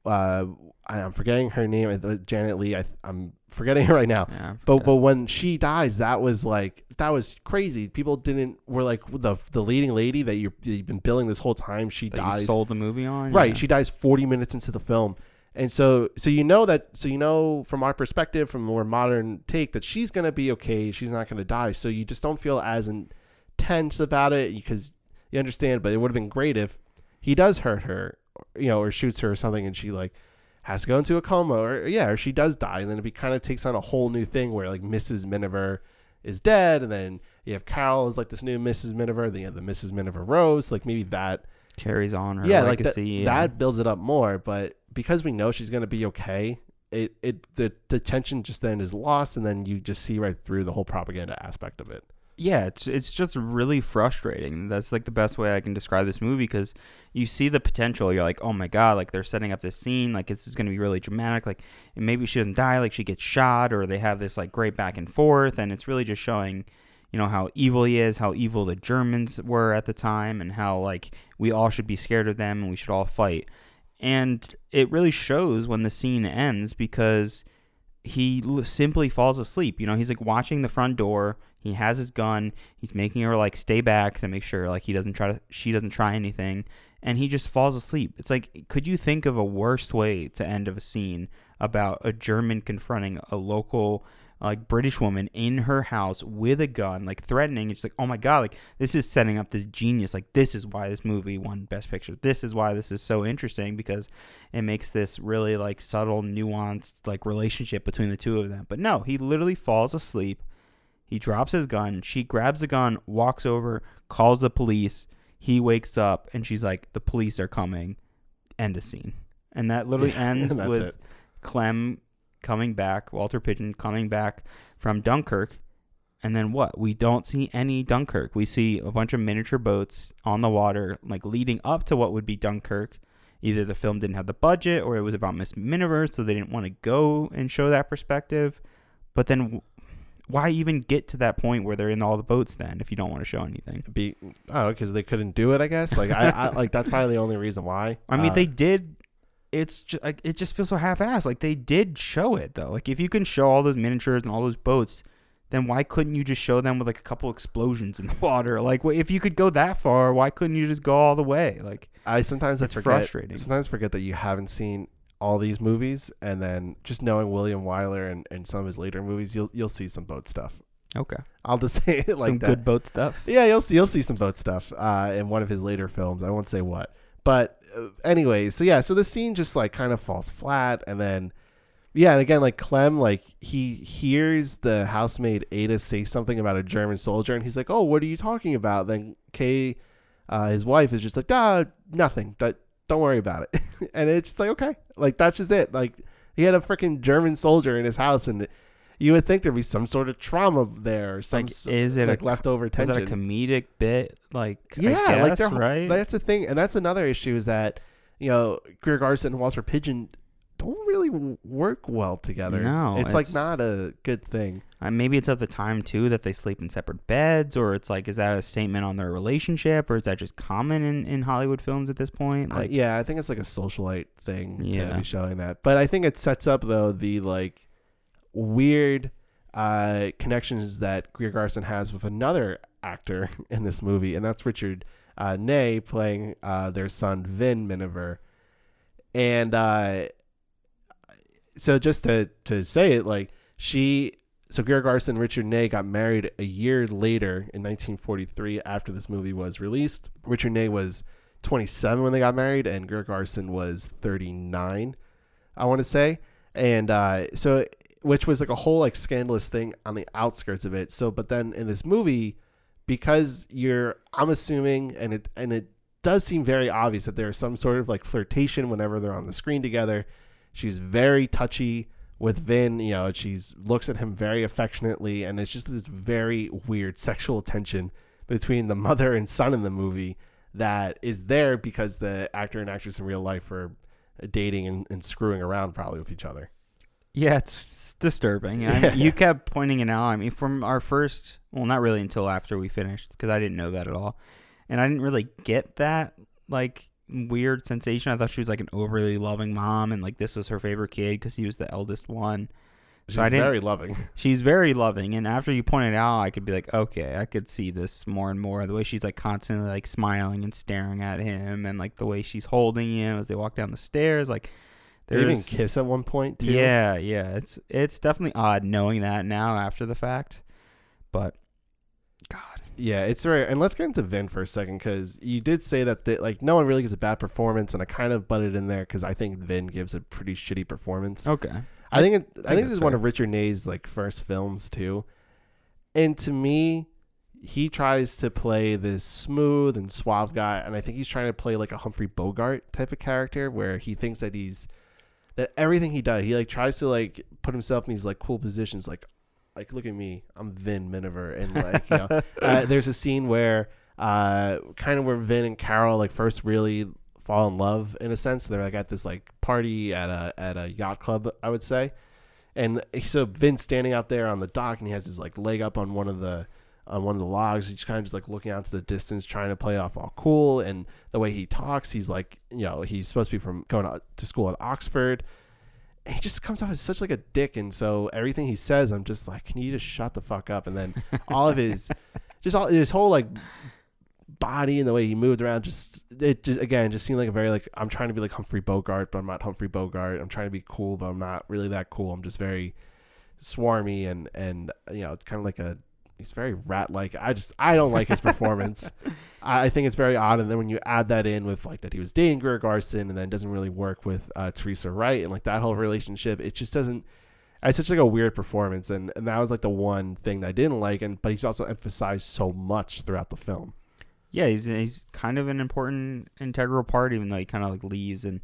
uh, I, am forgetting her name, uh, Janet Leigh. I, am forgetting her right now. Yeah, but but when she dies, that was like that was crazy. People didn't were like the the leading lady that you you've been billing this whole time. She that dies. sold the movie on right. Yeah. She dies 40 minutes into the film. And so, so you know that, so you know from our perspective, from a more modern take, that she's gonna be okay. She's not gonna die. So you just don't feel as intense about it because you understand. But it would have been great if he does hurt her, you know, or shoots her or something, and she like has to go into a coma, or yeah, or she does die, and then it kind of takes on a whole new thing where like Mrs. Miniver is dead, and then you have Carol is like this new Mrs. Miniver, then you have the Mrs. Miniver Rose, like maybe that carries on her yeah, legacy. like and- that builds it up more. But because we know she's gonna be okay, it it the the tension just then is lost, and then you just see right through the whole propaganda aspect of it. Yeah, it's it's just really frustrating. That's like the best way I can describe this movie because you see the potential. You're like, oh my god, like they're setting up this scene, like this is gonna be really dramatic. Like maybe she doesn't die, like she gets shot, or they have this like great back and forth, and it's really just showing, you know, how evil he is, how evil the Germans were at the time, and how like we all should be scared of them and we should all fight. And it really shows when the scene ends because he simply falls asleep. You know, he's like watching the front door. He has his gun. He's making her like stay back to make sure like he doesn't try to she doesn't try anything and he just falls asleep. It's like could you think of a worse way to end of a scene about a German confronting a local like British woman in her house with a gun, like threatening. It's like, oh my god, like this is setting up this genius. Like this is why this movie won Best Picture. This is why this is so interesting because it makes this really like subtle, nuanced like relationship between the two of them. But no, he literally falls asleep. He drops his gun. She grabs the gun, walks over, calls the police. He wakes up, and she's like, "The police are coming." End of scene. And that literally [laughs] ends with it. Clem coming back, Walter Pidgeon coming back from Dunkirk. And then what? We don't see any Dunkirk. We see a bunch of miniature boats on the water, like leading up to what would be Dunkirk. Either the film didn't have the budget or it was about Miss Miniver, so they didn't want to go and show that perspective. But then why even get to that point where they're in all the boats then if you don't want to show anything? Be I because they couldn't do it. I guess like I, I like that's probably the only reason why. I mean, Uh, they did. It's just, like it just feels so half-assed. Like they did show it though. Like if you can show all those miniatures and all those boats, then why couldn't you just show them with like a couple explosions in the [laughs] water? Like if you could go that far, why couldn't you just go all the way? Like I sometimes I it's forget. frustrating. Sometimes forget that you haven't seen all these movies, and then just knowing William Wyler and, and some of his later movies, you'll you'll see some boat stuff. okay, I'll just [laughs] say it like some that. good boat stuff. Yeah, you'll see you'll see some boat stuff uh, in one of his later films. I won't say what, but uh, anyways, so yeah, so the scene just like kind of falls flat, and then yeah, and again like Clem like he hears the housemaid Ada say something about a German soldier, and he's like, "Oh, what are you talking about?" Then Kay, uh, his wife, is just like, "Ah, nothing. That don't worry about it," [laughs] and it's just like okay, like that's just it. Like he had a freaking German soldier in his house, and you would think there'd be some sort of trauma there, or some Like, s- is it like a leftover Was Is that a comedic bit? Like Yeah, I guess, like they're right. That's the thing, and that's another issue is that you know Greer Garson and Walter Pidgeon don't really work well together. No, it's, like not a good thing. Uh, maybe it's at the time too that they sleep in separate beds, or it's like, is that a statement on their relationship, or is that just common in, in Hollywood films at this point? Uh, Like, yeah, I think it's like a socialite thing to Yeah. be showing that, but I think it sets up though the like weird uh, connections that Greer Garson has with another actor [laughs] in this movie, and that's Richard uh, Ney playing uh, their son Vin Miniver, and uh, so just to to say it, like she, so Greer Garson and Richard Ney got married a year later in 1943 after this movie was released. Richard Ney was 27 when they got married, and Greer Garson was 39, I want to say, and uh, so which was like a whole like scandalous thing on the outskirts of it. So, but then in this movie, because you're, I'm assuming, and it and it does seem very obvious that there's some sort of like flirtation whenever they're on the screen together. She's very touchy with Vin, you know, she's looks at him very affectionately, and it's just this very weird sexual tension between the mother and son in the movie that is there because the actor and actress in real life are dating and, and screwing around probably with each other. Yeah, it's, it's disturbing. I [laughs] mean, you kept pointing it out. I mean, from our first, well, not really until after we finished, because I didn't know that at all, and I didn't really get that like weird sensation. I thought she was like an overly loving mom, and like this was her favorite kid because he was the eldest one. She's So I didn't- very loving. [laughs] She's very loving, and after you pointed it out, I could be like, okay, I could see this more and more. The way she's like constantly like smiling and staring at him, and like the way she's holding him as they walk down the stairs, like They even kiss at one point too. yeah, yeah. It's it's definitely odd knowing that now after the fact, but Yeah, it's very. And let's get into Vin for a second because you did say that the, like no one really gives a bad performance, and I kind of butted in there because I think Vin gives a pretty shitty performance. okay, I think it, I think, that's this is one of Richard Ney's like first films too, and to me, he tries to play this smooth and suave guy, and I think he's trying to play like a Humphrey Bogart type of character where he thinks that he's that everything he does, he like tries to like put himself in these like cool positions, like like look at me, I'm Vin Miniver, and [laughs] like you know, uh, there's a scene where uh kind of where Vin and Carol like first really fall in love in a sense. They're like at this like party at a at a yacht club, I would say. And so Vin's standing out there on the dock and he has his like leg up on one of the on one of the logs. He's kind of just like looking out to the distance, trying to play off all cool. And the way he talks, he's like, you know, he's supposed to be from going to school at Oxford. He just comes off as such like a dick. And so everything he says, I'm just like, can you just shut the fuck up? And then all of his, [laughs] just all his whole like body and the way he moved around, just it just again just seemed like a very like I'm trying to be like Humphrey Bogart, but I'm not Humphrey Bogart. I'm trying to be cool, but I'm not really that cool. I'm just very swarmy and and you know kind of like a he's very rat like. I just I don't like his performance. [laughs] I, I think it's very odd. And then when you add that in with like that he was dating Greer Garson and then doesn't really work with uh, Teresa Wright and like that whole relationship, it just doesn't. It's such like a weird performance, and, and that was like the one thing that I didn't like. And but he's also emphasized so much throughout the film. yeah, he's he's kind of an important integral part, even though he kind of like leaves and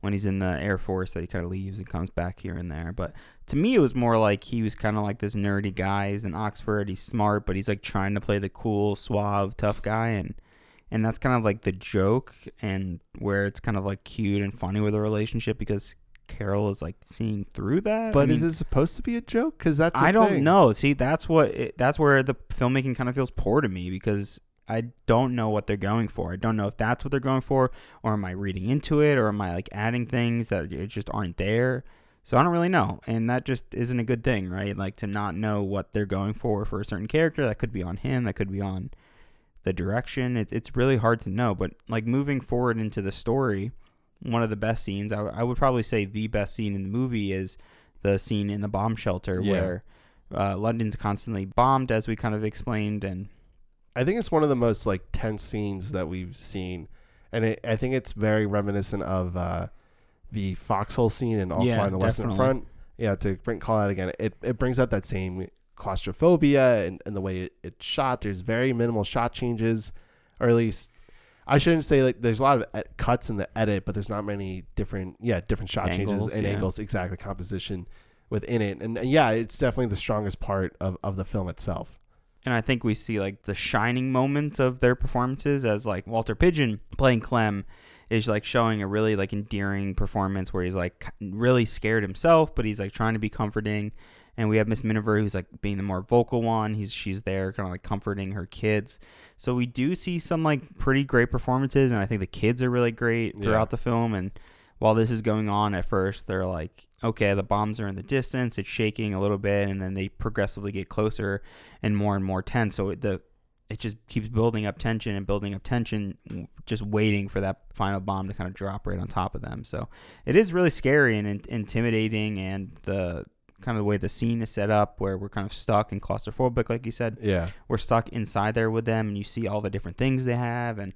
when he's in the Air Force, that he kind of leaves and comes back here and there. But to me, it was more like he was kind of like this nerdy guy. He's in Oxford. He's smart, but he's like trying to play the cool, suave, tough guy, and and that's kind of like the joke, and where it's kind of like cute and funny with a relationship because Carol is like seeing through that. But I is it supposed to be a joke? Because that's I don't thing. know. See, that's what it, that's where the filmmaking kind of feels poor to me because I don't know what they're going for. I don't know if that's what they're going for, or am I reading into it, or am I like adding things that uh, just aren't there? So I don't really know, and that just isn't a good thing, right? Like to not know what they're going for for a certain character. That could be on him. That could be on the direction. It, it's really hard to know. But like moving forward into the story, one of the best scenes, I, I would probably say the best scene in the movie is the scene in the bomb shelter Yeah. where uh, London's constantly bombed, as we kind of explained, and I think it's one of the most like tense scenes that we've seen, and it, I think it's very reminiscent of uh, the foxhole scene in All Yeah, Quiet on the Western definitely. Front. Yeah, to bring call out again, it, it brings out that same claustrophobia and, and the way it, it's shot. There's very minimal shot changes, or at least I shouldn't say like there's a lot of cuts in the edit, but there's not many different yeah different shot Angles, changes and yeah. angles exactly composition within it, and, and yeah, it's definitely the strongest part of, of the film itself. and I think we see like the shining moment of their performances as like Walter Pidgeon playing Clem is like showing a really like endearing performance where he's like really scared himself, but he's like trying to be comforting. And we have Miss Miniver who's like being the more vocal one. He's she's there kind of like comforting her kids. So we do see some like pretty great performances, and I think the kids are really great Yeah. throughout the film. And while this is going on at first, they're like, okay, the bombs are in the distance, it's shaking a little bit, and then they progressively get closer and more and more tense. So the it just keeps building up tension and building up tension, just waiting for that final bomb to kind of drop right on top of them. So it is really scary and in- intimidating, and the kind of the way the scene is set up, where we're kind of stuck and claustrophobic, like you said, Yeah. we're stuck inside there with them, and you see all the different things they have, and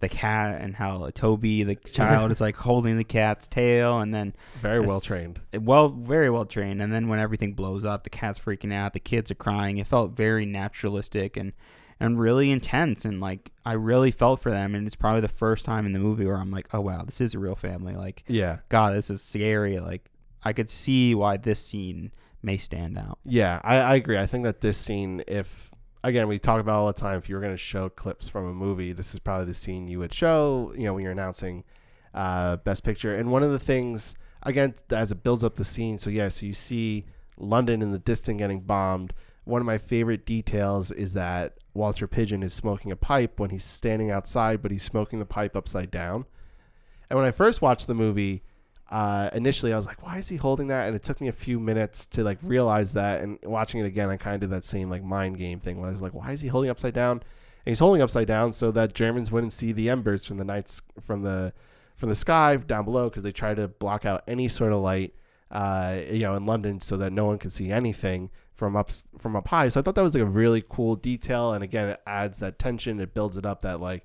the cat, and how Toby, the [laughs] child, is like holding the cat's tail, and then Very well trained. well, very well trained. And then when everything blows up, the cat's freaking out, the kids are crying. It felt very naturalistic and and really intense. And like I really felt for them. And it's probably the first time in the movie where I'm like, oh wow, this is a real family. Like Yeah. God, this is scary. Like I could see why this scene may stand out. Yeah, I, I agree. I think that this scene, if again, we talk about all the time, if you were going to show clips from a movie, this is probably the scene you would show. You know, when you're announcing uh, Best Picture. And one of the things, again, as it builds up the scene, so yeah, so you see London in the distance getting bombed. One of my favorite details is that Walter Pidgeon is smoking a pipe when he's standing outside, but he's smoking the pipe upside down. And when I first watched the movie, uh, initially I was like, why is he holding that? And it took me a few minutes to like realize that. And watching it again, I kind of did that same like mind game thing where I was like, why is he holding upside down? And he's holding upside down so that Germans wouldn't see the embers from the nights from the from the sky down below because they try to block out any sort of light, uh, you know, in London so that no one can see anything from up from up high. So I thought that was like a really cool detail, and again, it adds that tension. It builds it up that like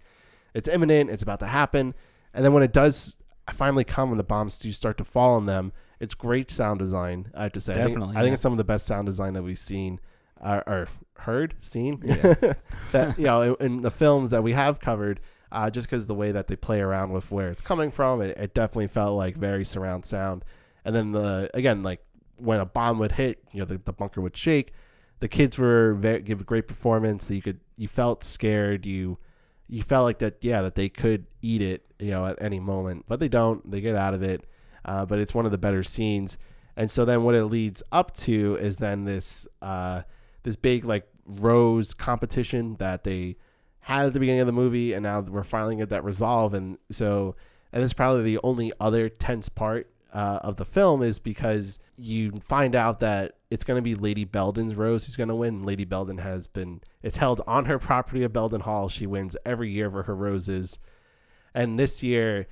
it's imminent, it's about to happen, and then when it does finally come, when the bombs do start to fall on them, it's great sound design. I have to say, Definitely, I think, yeah. I think it's some of the best sound design that we've seen. Uh, or heard, seen [laughs] that you know in, in the films that we have covered, uh, just because the way that they play around with where it's coming from, it, it definitely felt like very surround sound. And then the again, like when a bomb would hit, you know, the, the bunker would shake. The kids were very, give a great performance. That you could you felt scared. You you felt like that, yeah, that they could eat it, you know, at any moment, but they don't. They get out of it. Uh, but it's one of the better scenes. And so then what it leads up to is then this uh, this big like rose competition that they had at the beginning of the movie, and now we're finally get that resolve. And so, and this is probably the only other tense part uh, of the film is because you find out that it's going to be Lady Belden's rose who's going to win. Lady Belden has been it's held on her property of Belden Hall. She wins every year for her roses, and this year,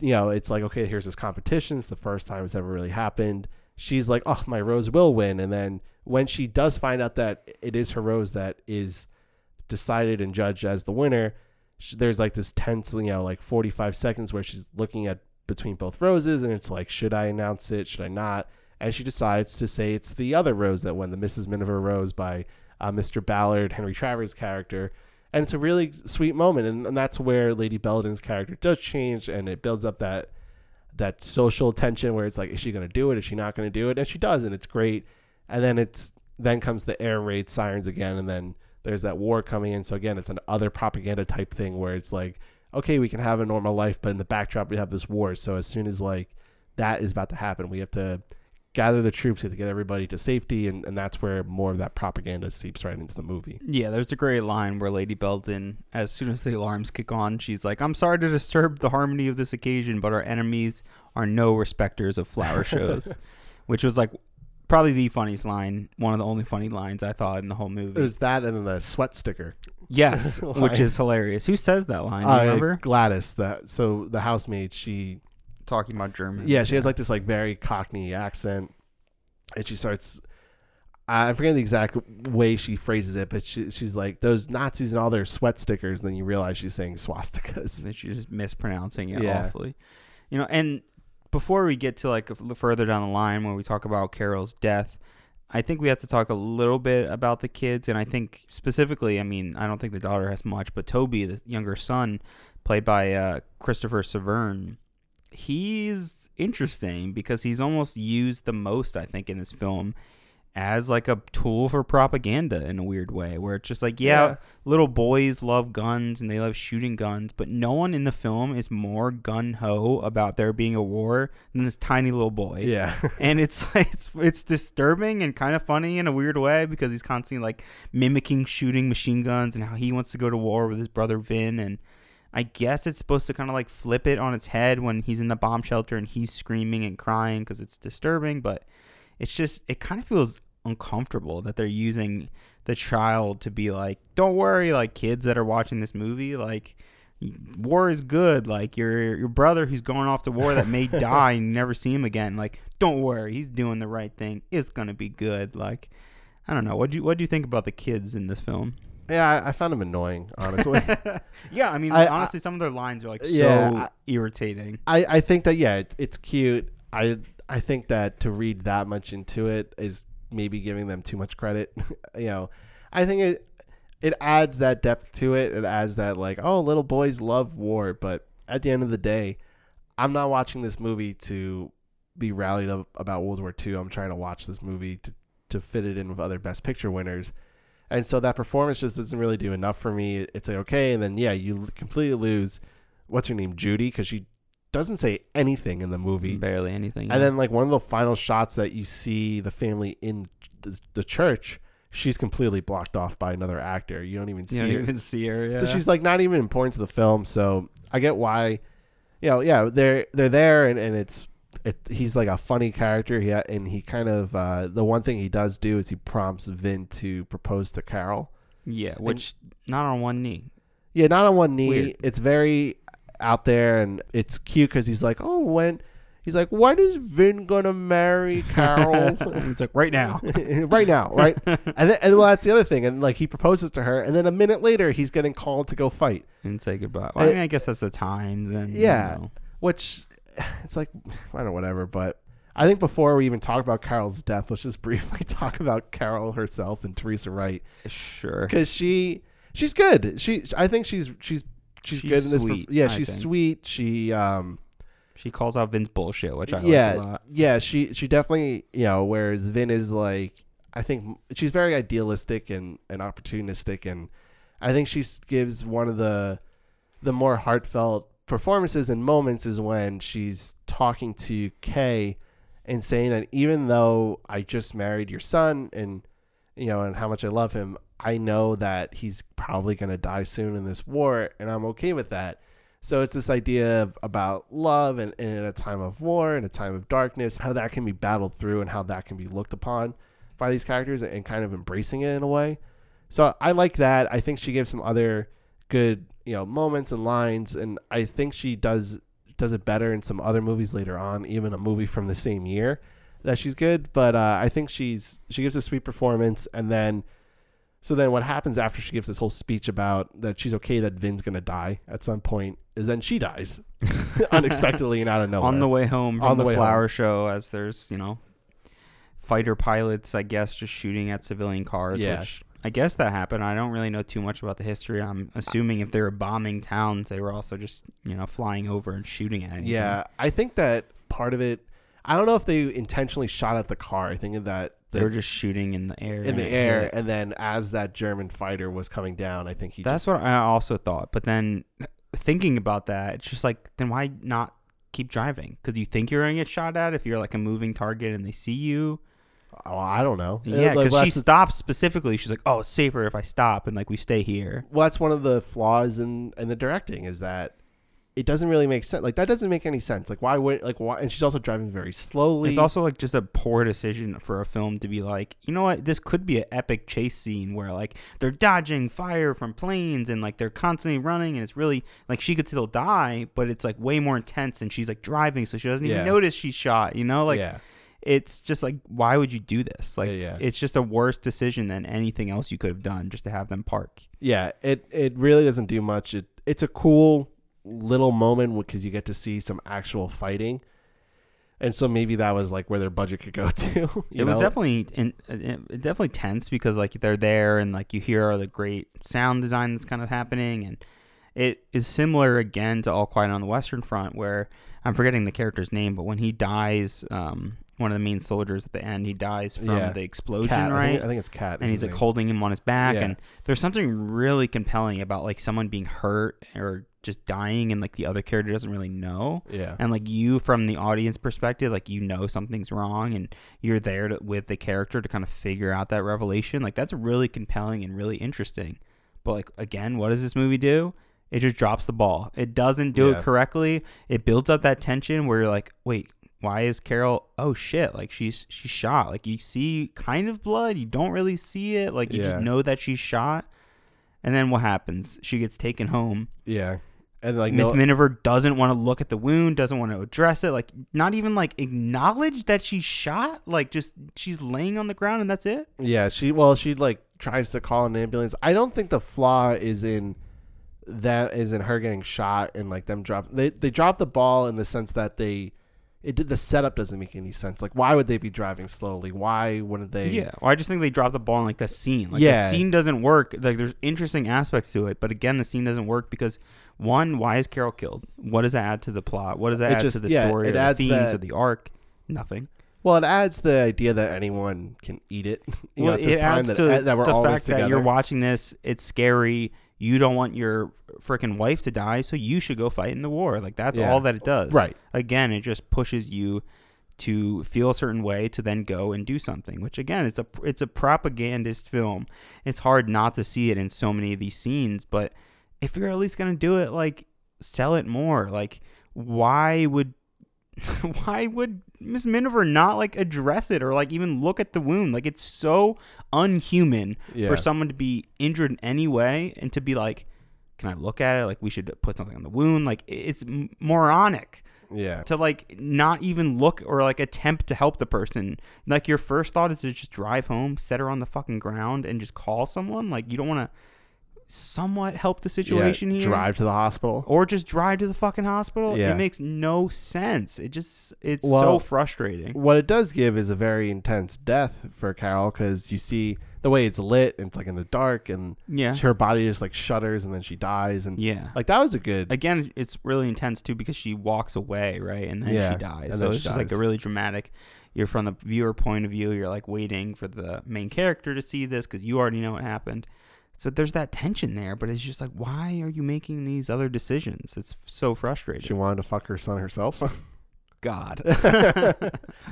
you know, it's like okay, here's this competition. It's the first time it's ever really happened. She's like, oh, my rose will win, and then when she does find out that it is her rose that is decided and judged as the winner, sh- there's like this tense, you know, like 45 seconds where she's looking at between both roses and it's like, should I announce it? Should I not? And she decides to say it's the other rose that won, the Mrs. Miniver Rose by uh, Mr. Ballard, Henry Travers' character. And it's a really sweet moment. And, and that's where Lady Belden's character does change and it builds up that that social tension where it's like, is she going to do it? Is she not going to do it? And she does, and it's great. And then it's then comes the air raid sirens again, and then there's that war coming in. So again, it's an other propaganda type thing where it's like, okay, we can have a normal life, but in the backdrop we have this war. So as soon as like that is about to happen, we have to gather the troops to get everybody to safety, and, and that's where more of that propaganda seeps right into the movie. Yeah, there's a great line where Lady Belden, as soon as the alarms kick on, she's like, I'm sorry to disturb the harmony of this occasion, but our enemies are no respecters of flower [laughs] shows. Which was like probably the funniest line, one of the only funny lines I thought in the whole movie. It was that and the sweat sticker. yes, [laughs] which is hilarious. Who says that line? Do you Uh, remember? Gladys, that so the housemaid, she Talking about German. Yeah, she has like this like very Cockney accent, and she starts. I forget the exact way she phrases it, but she, she's like those Nazis and all their sweat stickers. And then you realize she's saying swastikas. that she's just mispronouncing it Yeah. awfully. You know, and before we get to like further down the line when we talk about Carol's death, I think we have to talk a little bit about the kids, and I think specifically, I mean, I don't think the daughter has much, but Toby, the younger son, played by uh, Christopher Severn, he's interesting because he's almost used the most, I think, in this film as like a tool for propaganda in a weird way where it's just like yeah, Yeah. little boys love guns and they love shooting guns but no one in the film is more gun-ho about there being a war than this tiny little boy Yeah, [laughs] and it's [laughs] it's it's disturbing and kind of funny in a weird way because he's constantly like mimicking shooting machine guns and how he wants to go to war with his brother Vin and I guess it's supposed to kind of like flip it on its head when he's in the bomb shelter and he's screaming and crying because it's disturbing but it's just it kind of feels uncomfortable that they're using the child to be like don't worry like kids that are watching this movie like war is good like your your brother who's going off to war that may [laughs] die and never see him again like don't worry he's doing the right thing it's gonna be good like i don't know what do you what do you think about the kids in this film yeah. I, I found him annoying, honestly. [laughs] yeah i mean I- honestly some of their lines are like so Yeah, I- irritating I, I think that yeah, it's, it's cute. I I think that to read that much into it is maybe giving them too much credit. [laughs] you know, I think it it adds that depth to it. It adds that like, oh, little boys love war, but at the end of the day, I'm not watching this movie to be rallied up about World War II. I'm trying to watch this movie to to fit it in with other Best Picture winners. And so that performance just doesn't really do enough for me. It's like okay, and then yeah, you completely lose what's her name, Judy, because she doesn't say anything in the movie. Barely anything. And then like one of the final shots that you see the family in the, the church, she's completely blocked off by another actor. You don't even you see don't her. even see her. Yeah. So she's like not even important to the film. So I get why, you know, yeah, they're they're there, and, and it's it, he's like a funny character. He and he kind of uh, the one thing he does do is he prompts Vin to propose to Carol. yeah, which not on one knee. Yeah, not on one knee. Weird. It's very out there, and it's cute because he's like, oh, when. He's like, when is Vin gonna marry [laughs] Carol? it's like right now. [laughs] right now, right? [laughs] And then, and well, that's the other thing. And like he proposes to her, and then a minute later, he's getting called to go fight. and say goodbye. Well, I mean, I guess that's the times and you Yeah. know. Which [sighs] it's like I don't know, whatever. But I think before we even talk about Carol's death, let's just [laughs] briefly talk about Carol herself and Teresa Wright sure. because she she's good. She I think she's she's she's, She's good in this. sweet, yeah, I she's think. sweet. She um She calls out Vin's bullshit, which I yeah like a lot. yeah she she definitely you know whereas Vin is like I think she's very idealistic and and opportunistic and I think she gives one of the the more heartfelt performances and moments is when she's talking to Kay and saying that even though I just married your son and you know and how much I love him, I know that he's probably going to die soon in this war and I'm okay with that. So it's this idea of, about love and, and in a time of war and a time of darkness, how that can be battled through and how that can be looked upon by these characters and, kind of embracing it in a way. So I like that. I think she gives some other good, you know, moments and lines, and I think she does does it better in some other movies later on, even a movie from the same year that she's good. But uh, I think she's she gives a sweet performance, and then so then what happens after she gives this whole speech about that she's okay that Vin's gonna die at some point is then she dies [laughs] unexpectedly and out of [laughs] nowhere on the way home On the the, flower show, as there's you know fighter pilots, I guess, just shooting at civilian cars. Yeah. Which I guess that happened. I don't really know too much about the history. I'm assuming if they were bombing towns, they were also just you know flying over and shooting at. anything. Yeah, I think that part of it. I don't know if they intentionally shot at the car. I think that they were just shooting in the air. in the air, hit. and then as that German fighter was coming down, I think he. That's just, what I also thought. But then thinking about that, it's just like, then why not keep driving? Because you think you're going to get shot at if you're like a moving target and they see you. Oh, I don't know. Yeah, Like, because she stops specifically. She's like, "Oh, it's safer if I stop and like we stay here." well, that's one of the flaws in in the directing is that it doesn't really make sense. Like that doesn't make any sense. Like why would like why? And she's also driving very slowly. It's also like just a poor decision for a film to be like, you know what, this could be an epic chase scene where like they're dodging fire from planes and like they're constantly running and it's really like she could still die, but it's like way more intense and she's like driving so she doesn't even Yeah. notice she's shot. You know, like yeah, it's just like why would you do this? Like Yeah, yeah. it's just a worse decision than anything else you could have done just to have them park. yeah. It it really doesn't do much. It it's a cool little moment because you get to see some actual fighting. And so maybe that was like where their budget could go [laughs] to. you it was definitely in, it, it definitely tense because like they're there and like you hear all the great sound design that's kind of happening and it is similar again to All Quiet on the Western Front where I'm forgetting the character's name but when he dies um one of the main soldiers at the end he dies from Yeah. the explosion Kat. I right think, I think it's Kat. and he's like name. holding him on his back Yeah. and there's something really compelling about like someone being hurt or just dying and like the other character doesn't really know yeah. and like you from the audience perspective like you know something's wrong and you're there to, with the character to kind of figure out that revelation like that's really compelling and really interesting but like again what does this movie do it just drops the ball it doesn't do Yeah. it correctly it builds up that tension where you're like wait why is carol oh shit like she's she's shot like you see kind of blood you don't really see it like you Yeah. just know that she's shot and then what happens she gets taken home Yeah. And like Miss no, Miniver doesn't want to look at the wound, doesn't want to address it, like not even like acknowledge that she's shot. Like just she's laying on the ground and that's it. Yeah, she well, she like tries to call an ambulance. I don't think the flaw is in that is in her getting shot and like them drop they they drop the ball in the sense that they it did the setup doesn't make any sense. Like why would they be driving slowly? Why wouldn't they Yeah. Well, I just think they dropped the ball in like the scene. Like Yeah. the scene doesn't work. Like there's interesting aspects to it, but again, the scene doesn't work because one, why is Carol killed? What does that add to the plot? What does that It add just- to the yeah, story it or adds the themes that- or the arc? Nothing. Well, it adds the idea that anyone can eat it. [laughs] You know, well, at this it time adds that, to that we're the all fact that you're watching this. It's scary. you don't want your freaking wife to die, so you should go fight in the war. Like that's Yeah. all that it does. Right. Again, it just pushes you to feel a certain way to then go and do something, which again it's a it's a propagandist film. It's hard not to see it in so many of these scenes, but if you're at least gonna do it, like sell it more. Like why would [laughs] why would Miss Miniver not like address it or like even look at the wound? Like it's so unhuman Yeah. for someone to be injured in any way and to be like, "Can I look at it? Like we should put something on the wound." Like it's moronic Yeah. to like not even look or like attempt to help the person. Like your first thought is to just drive home, set her on the fucking ground, and just call someone. Like you don't want to somewhat help the situation yeah. here Drive to the hospital. or just drive to the fucking hospital. Yeah. It makes no sense. It just it's Well, so frustrating. What it does give is a very intense death for Carol because you see the way it's lit and it's like in the dark and Yeah. her body just like shudders and then she dies and Yeah. like that was a good Again, it's really intense too because she walks away, right? And then Yeah, she dies. and so it's just like a really dramatic. You're from the viewer point of view. You're like waiting for the main character to see this because you already know what happened. So there's that tension there, but it's just like, why are you making these other decisions? It's so frustrating. she wanted to fuck her son herself. [laughs] God. [laughs]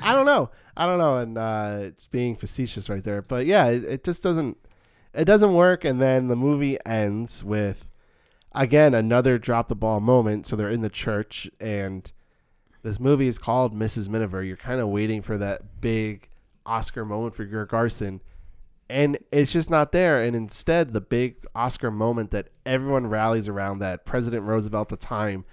I don't know. I don't know, and uh, it's being facetious right there. But yeah, it, it just doesn't. It doesn't work, and then the movie ends with again another drop the ball moment. So they're in the church, and this movie is called Mrs. Miniver. You're kind of waiting for that big Oscar moment for Greer Garson, and it's just not there. And instead, the big Oscar moment that everyone rallies around, that President Roosevelt at the time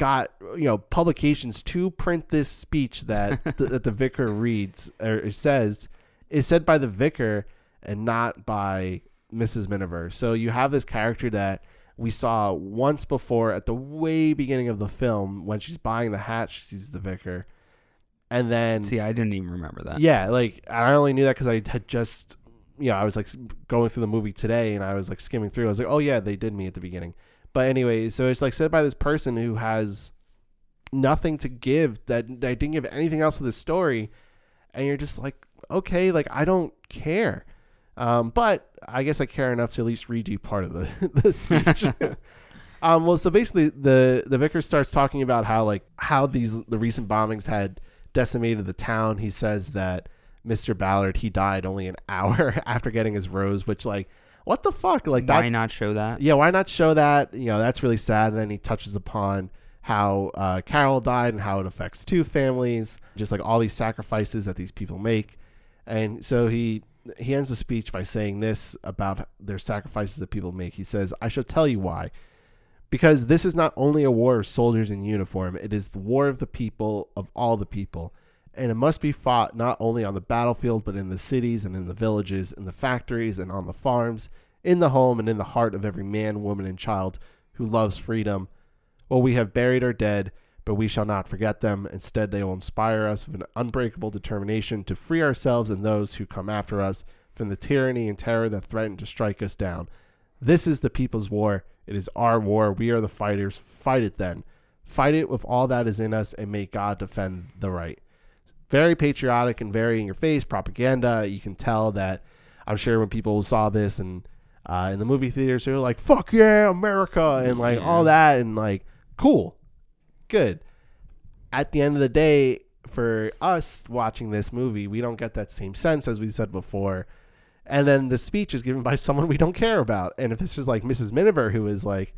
got you know publications to print this speech that the, that the vicar reads or says is said by the vicar and not by Mrs. Miniver. So you have this character that we saw once before at the way beginning of the film when she's buying the hat, she sees the vicar, and then See, I didn't even remember that. yeah, like I only knew that because I had just, you know, I was like going through the movie today and I was like skimming through. I was like, oh yeah, they did me at the beginning. But anyway, so it's like said by this person who has nothing to give that, that didn't give anything else to the story, and you're just like, okay, like I don't care. Um, but I guess I care enough to at least read you part of the [laughs] the speech. [laughs] [laughs] um, well, so basically, the the vicar starts talking about how like how these the recent bombings had decimated the town. He says that Mr. Ballard he died only an hour after getting his rose, which like what the fuck like Why that not show that? yeah, why not show that? You know, that's really sad. And then he touches upon how uh, Carol died and how it affects two families, just like all these sacrifices that these people make. And so he he ends the speech by saying this about their sacrifices that people make. He says, "I shall tell you why." Because this is not only a war of soldiers in uniform, it is the war of the people, of all the people. And it must be fought not only on the battlefield, but in the cities and in the villages, in the factories and on the farms, in the home and in the heart of every man, woman, and child who loves freedom. Well, we have buried our dead, but we shall not forget them. Instead, they will inspire us with an unbreakable determination to free ourselves and those who come after us from the tyranny and terror that threaten to strike us down. This is the people's war. It is our war. We are the fighters. Fight it then. Fight it with all that is in us, and may God defend the right. Very patriotic and very in your face propaganda. You can tell that. I'm sure when people saw this and uh, in the movie theaters, they were like, "Fuck yeah, America!" and like all that, and like, cool, good. At the end of the day, for us watching this movie, we don't get that same sense as we said before. And then the speech is given by [laughs] someone we don't care about. And if this was like Mrs. Miniver, who is like,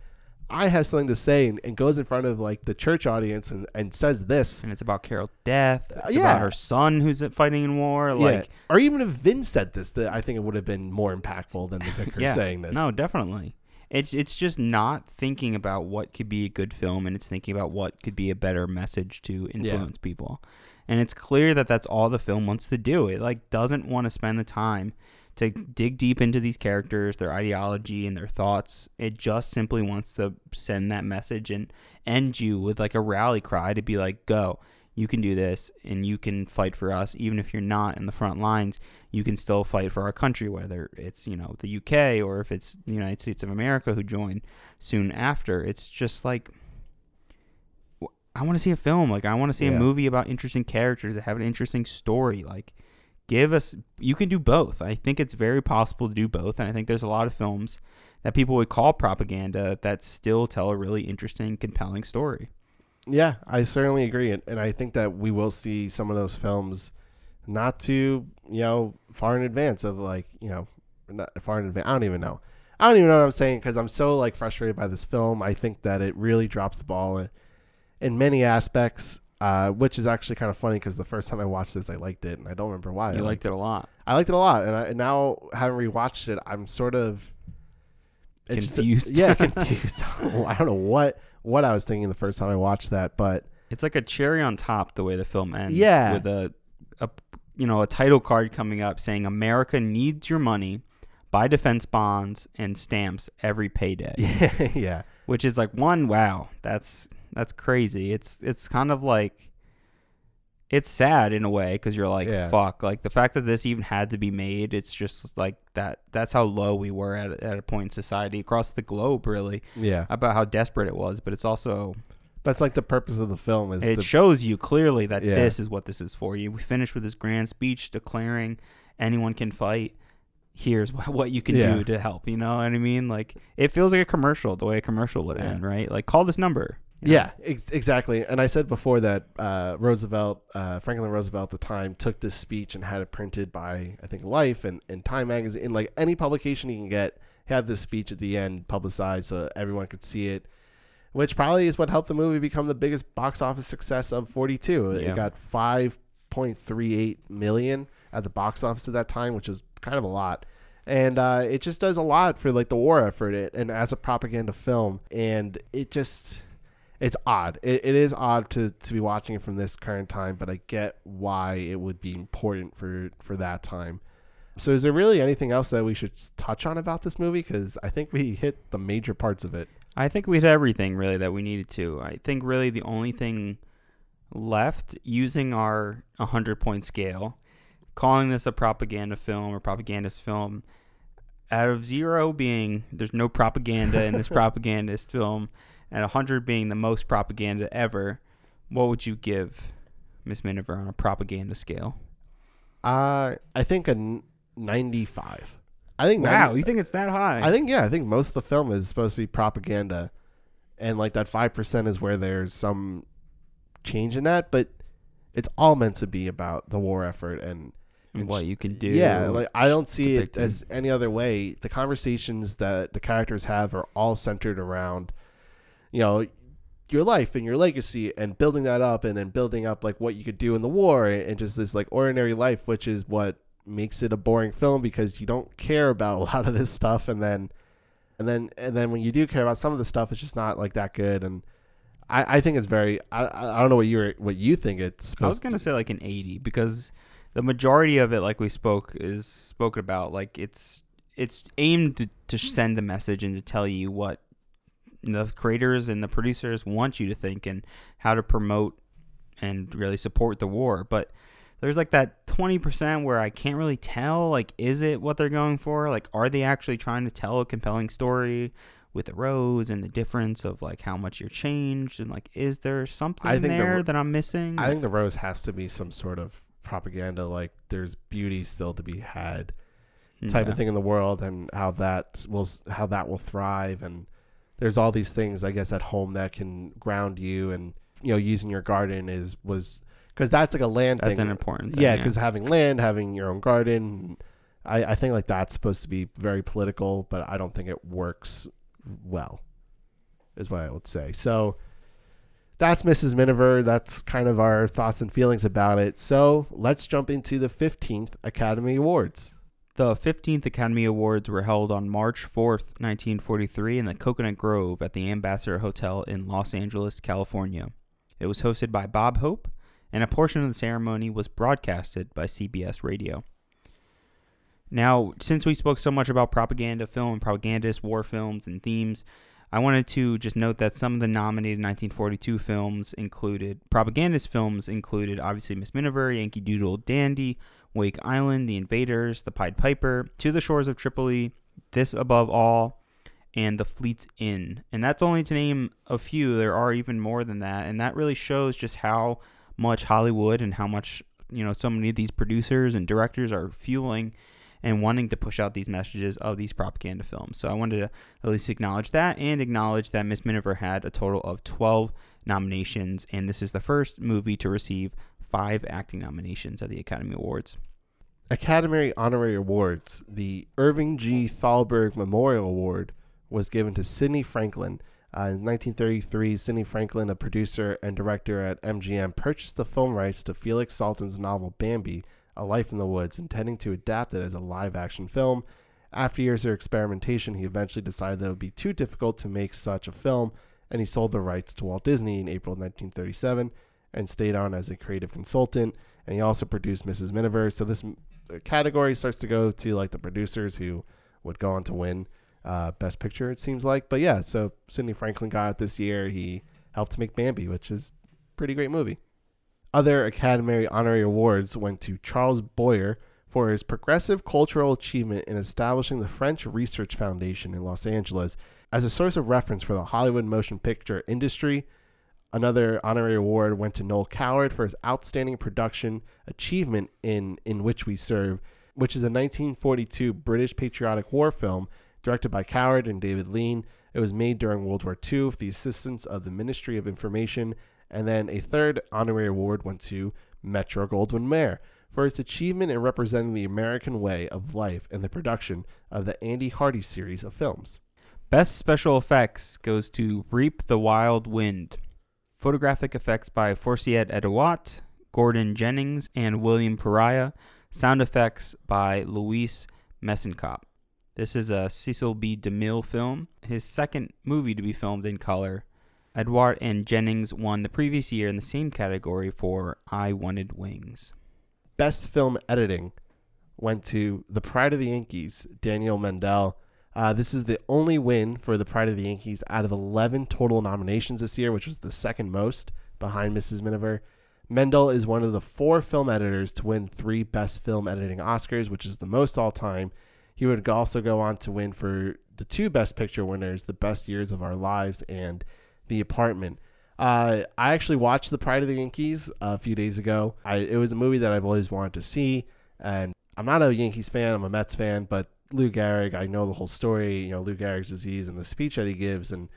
I have something to say, and, and goes in front of like the church audience and, and says this, And it's about Carol's death. Uh, it's yeah. about her son who's fighting in war. Like, yeah. or even if Vin said this, that I think it would have been more impactful than the [laughs] vicar yeah, saying this. No, definitely. It's it's just not thinking about what could be a good film, and it's thinking about what could be a better message to influence people. And it's clear that that's all the film wants to do. It like doesn't want to spend the time to dig deep into these characters, their ideology, and their thoughts. It just simply wants to send that message and end you with like a rally cry to be like, "Go." You can do this and you can fight for us even if you're not in the front lines. You can still fight for our country whether it's, you know, the UK or if it's the United States of America who join soon after. It's just like I want to see a film. Like I want to see Yeah. a movie about interesting characters that have an interesting story. Like give us you can do both. I think it's very possible to do both and I think there's a lot of films that people would call propaganda that still tell a really interesting, compelling story. Yeah, I certainly agree, and, and I think that we will see some of those films not too you know far in advance of like you know not far in advance. I don't even know. I don't even know what I'm saying because I'm so like frustrated by this film. I think that it really drops the ball in, in many aspects, uh, which is actually kind of funny because the first time I watched this, I liked it, and I don't remember why. You I liked it a lot. I liked it a lot, and, I, and now having rewatched it, I'm sort of it just- Confused. yeah, [laughs] confused. [laughs] I don't know what what I was thinking the first time I watched that, but It's like a cherry on top the way the film ends. Yeah. With a, a you know, a title card coming up saying America needs your money, buy defense bonds and stamps every payday. yeah, [laughs] yeah, Which is like one, wow, that's that's crazy. It's it's kind of like it's sad in a way because you're like Yeah. fuck like the fact that this even had to be made it's just like that that's how low we were at, at a point in society across the globe really yeah. about how desperate it was but it's also That's like the purpose of the film is it to, shows you clearly that Yeah. this is what this is for you. We finished with this grand speech declaring anyone can fight. Here's [laughs] what you can Yeah. do to help. You know what I mean? Like it feels like a commercial, the way a commercial would end, right? Like call this number. You know? Yeah, ex- exactly. And I said before that uh, Roosevelt, uh, Franklin Roosevelt at the time, took this speech and had it printed by I think Life and, and Time magazine, in like any publication you can get, had this speech at the end publicized so everyone could see it. Which probably is what helped the movie become the biggest box office success of 42. Yeah. It got 5.38 million at the box office at that time, which is kind of a lot. And uh, it just does a lot for like the war effort it, and as a propaganda film. And it just it's odd. It, it is odd to, to be watching it from this current time, but I get why it would be important for for that time. So, is there really anything else that we should touch on about this movie? Because I think we hit the major parts of it. I think we did everything really that we needed to. I think really the only thing left using our 100 point scale, calling this a propaganda film or propagandist film, out of zero being there's no propaganda in this [laughs] propagandist film, and 100 being the most propaganda ever, what would you give Miss Miniver on a propaganda scale? Uh, I think a n- 95. I think Wow, 90 you think it's that high? I think yeah, I think most of the film is supposed to be propaganda, and like that five percent is where there's some change in that, but it's all meant to be about the war effort and and what you can do. Yeah, like I don't see it as any other way. The conversations that the characters have are all centered around, you know, your life and your legacy and building that up and then building up like what you could do in the war and just this like ordinary life, which is what makes it a boring film because you don't care about [laughs] a lot of this stuff and then and then and then when you do care about some of the stuff it's just not like that good and I, I think it's very I, I don't know what you what you think it's I was gonna say like an eighty because the majority of it, like we spoke, is spoken about. Like it's it's aimed to, to send a message and to tell you what the creators and the producers want you to think and how to promote and really support the war. But there's like that twenty percent where I can't really tell. Like, is it what they're going for? Like, are they actually trying to tell a compelling story? With the rose and the difference of like how much you're changed and like is there something think the there that I'm missing? I think the rose has to be some sort of propaganda, like there's beauty still to be had, mm, type Yeah. of thing in the world, and how that will how that will thrive, and there's all these things I guess at home that can ground you, and you know using your garden is was because that's like a land That's thing. an important thing. yeah, Yeah, because having land, having your own garden, I, I think like that's supposed to be very political, but I don't think it works well, is what I would say. So that's Mrs. Miniver. That's kind of our thoughts and feelings about it. So let's jump into the 15th Academy Awards. The 15th Academy Awards were held on March 4th, 1943, in the Coconut Grove at the Ambassador Hotel in Los Angeles, California. It was hosted by Bob Hope, and a portion of the ceremony was broadcasted by CBS Radio. Now, since we spoke so much about propaganda film, propagandist war films, and themes, I wanted to just note that some of the nominated 1942 films included propagandist films included obviously Miss Miniver, Yankee Doodle Dandy, Wake Island, The Invaders, The Pied Piper, To the Shores of Tripoli, This Above All, and The Fleet's In. And that's only to name a few. There are even more than that, and that really shows just how much Hollywood and how much you know so many of these producers and directors are fueling and wanting to push out these messages of these propaganda films. So I wanted to at least acknowledge that and acknowledge that Miss Miniver had a total of 12 nominations, and this is the first movie to receive five acting nominations at the Academy Awards. Academy Honorary Awards. The Irving G. Thalberg Memorial Award was given to Sidney Franklin. Uh, in 1933, Sidney Franklin, a producer and director at MGM, purchased the film rights to Felix Salten's novel Bambi, A Life in the Woods, intending to adapt it as a live action film. After years of experimentation, he eventually decided that it would be too difficult to make such a film, and he sold the rights to Walt Disney in April 1937 and stayed on as a creative consultant. And he also produced Mrs. Miniver. So this category starts to go to like the producers who would go on to win uh, Best Picture, it seems like. But yeah, so Sidney Franklin got it this year. He helped make Bambi, which is pretty great movie. Other Academy Honorary Awards went to Charles Boyer for his progressive cultural achievement in establishing the French Research Foundation in Los Angeles as a source of reference for the Hollywood motion picture industry. Another honorary award went to Noel Coward for his outstanding production achievement in In Which We Serve, which is a 1942 British patriotic war film directed by Coward and David Lean. It was made during World War II with the assistance of the Ministry of Information. And then a third honorary award went to Metro Goldwyn Mayer for its achievement in representing the American way of life in the production of the Andy Hardy series of films. Best special effects goes to Reap the Wild Wind. Photographic effects by Farciot Edouart, Gordon Jennings, and William Pereira. Sound effects by Louis Mesenkop. This is a Cecil B. DeMille film, his second movie to be filmed in color. Edouart and Jennings won the previous year in the same category for I Wanted Wings. Best film editing went to The Pride of the Yankees, Daniel Mandell. Uh, this is the only win for The Pride of the Yankees out of 11 total nominations this year, which was the second most behind Mrs. Miniver. Mandell is one of the four film editors to win three Best Film Editing Oscars, which is the most all time. He would also go on to win for the two Best Picture winners, The Best Years of Our Lives and The Apartment. Uh, I actually watched The Pride of the Yankees a few days ago. I, it was a movie that I've always wanted to see, and I'm not a Yankees fan. I'm a Mets fan, but Lou Gehrig, I know the whole story. You know Lou Gehrig's disease and the speech that he gives, and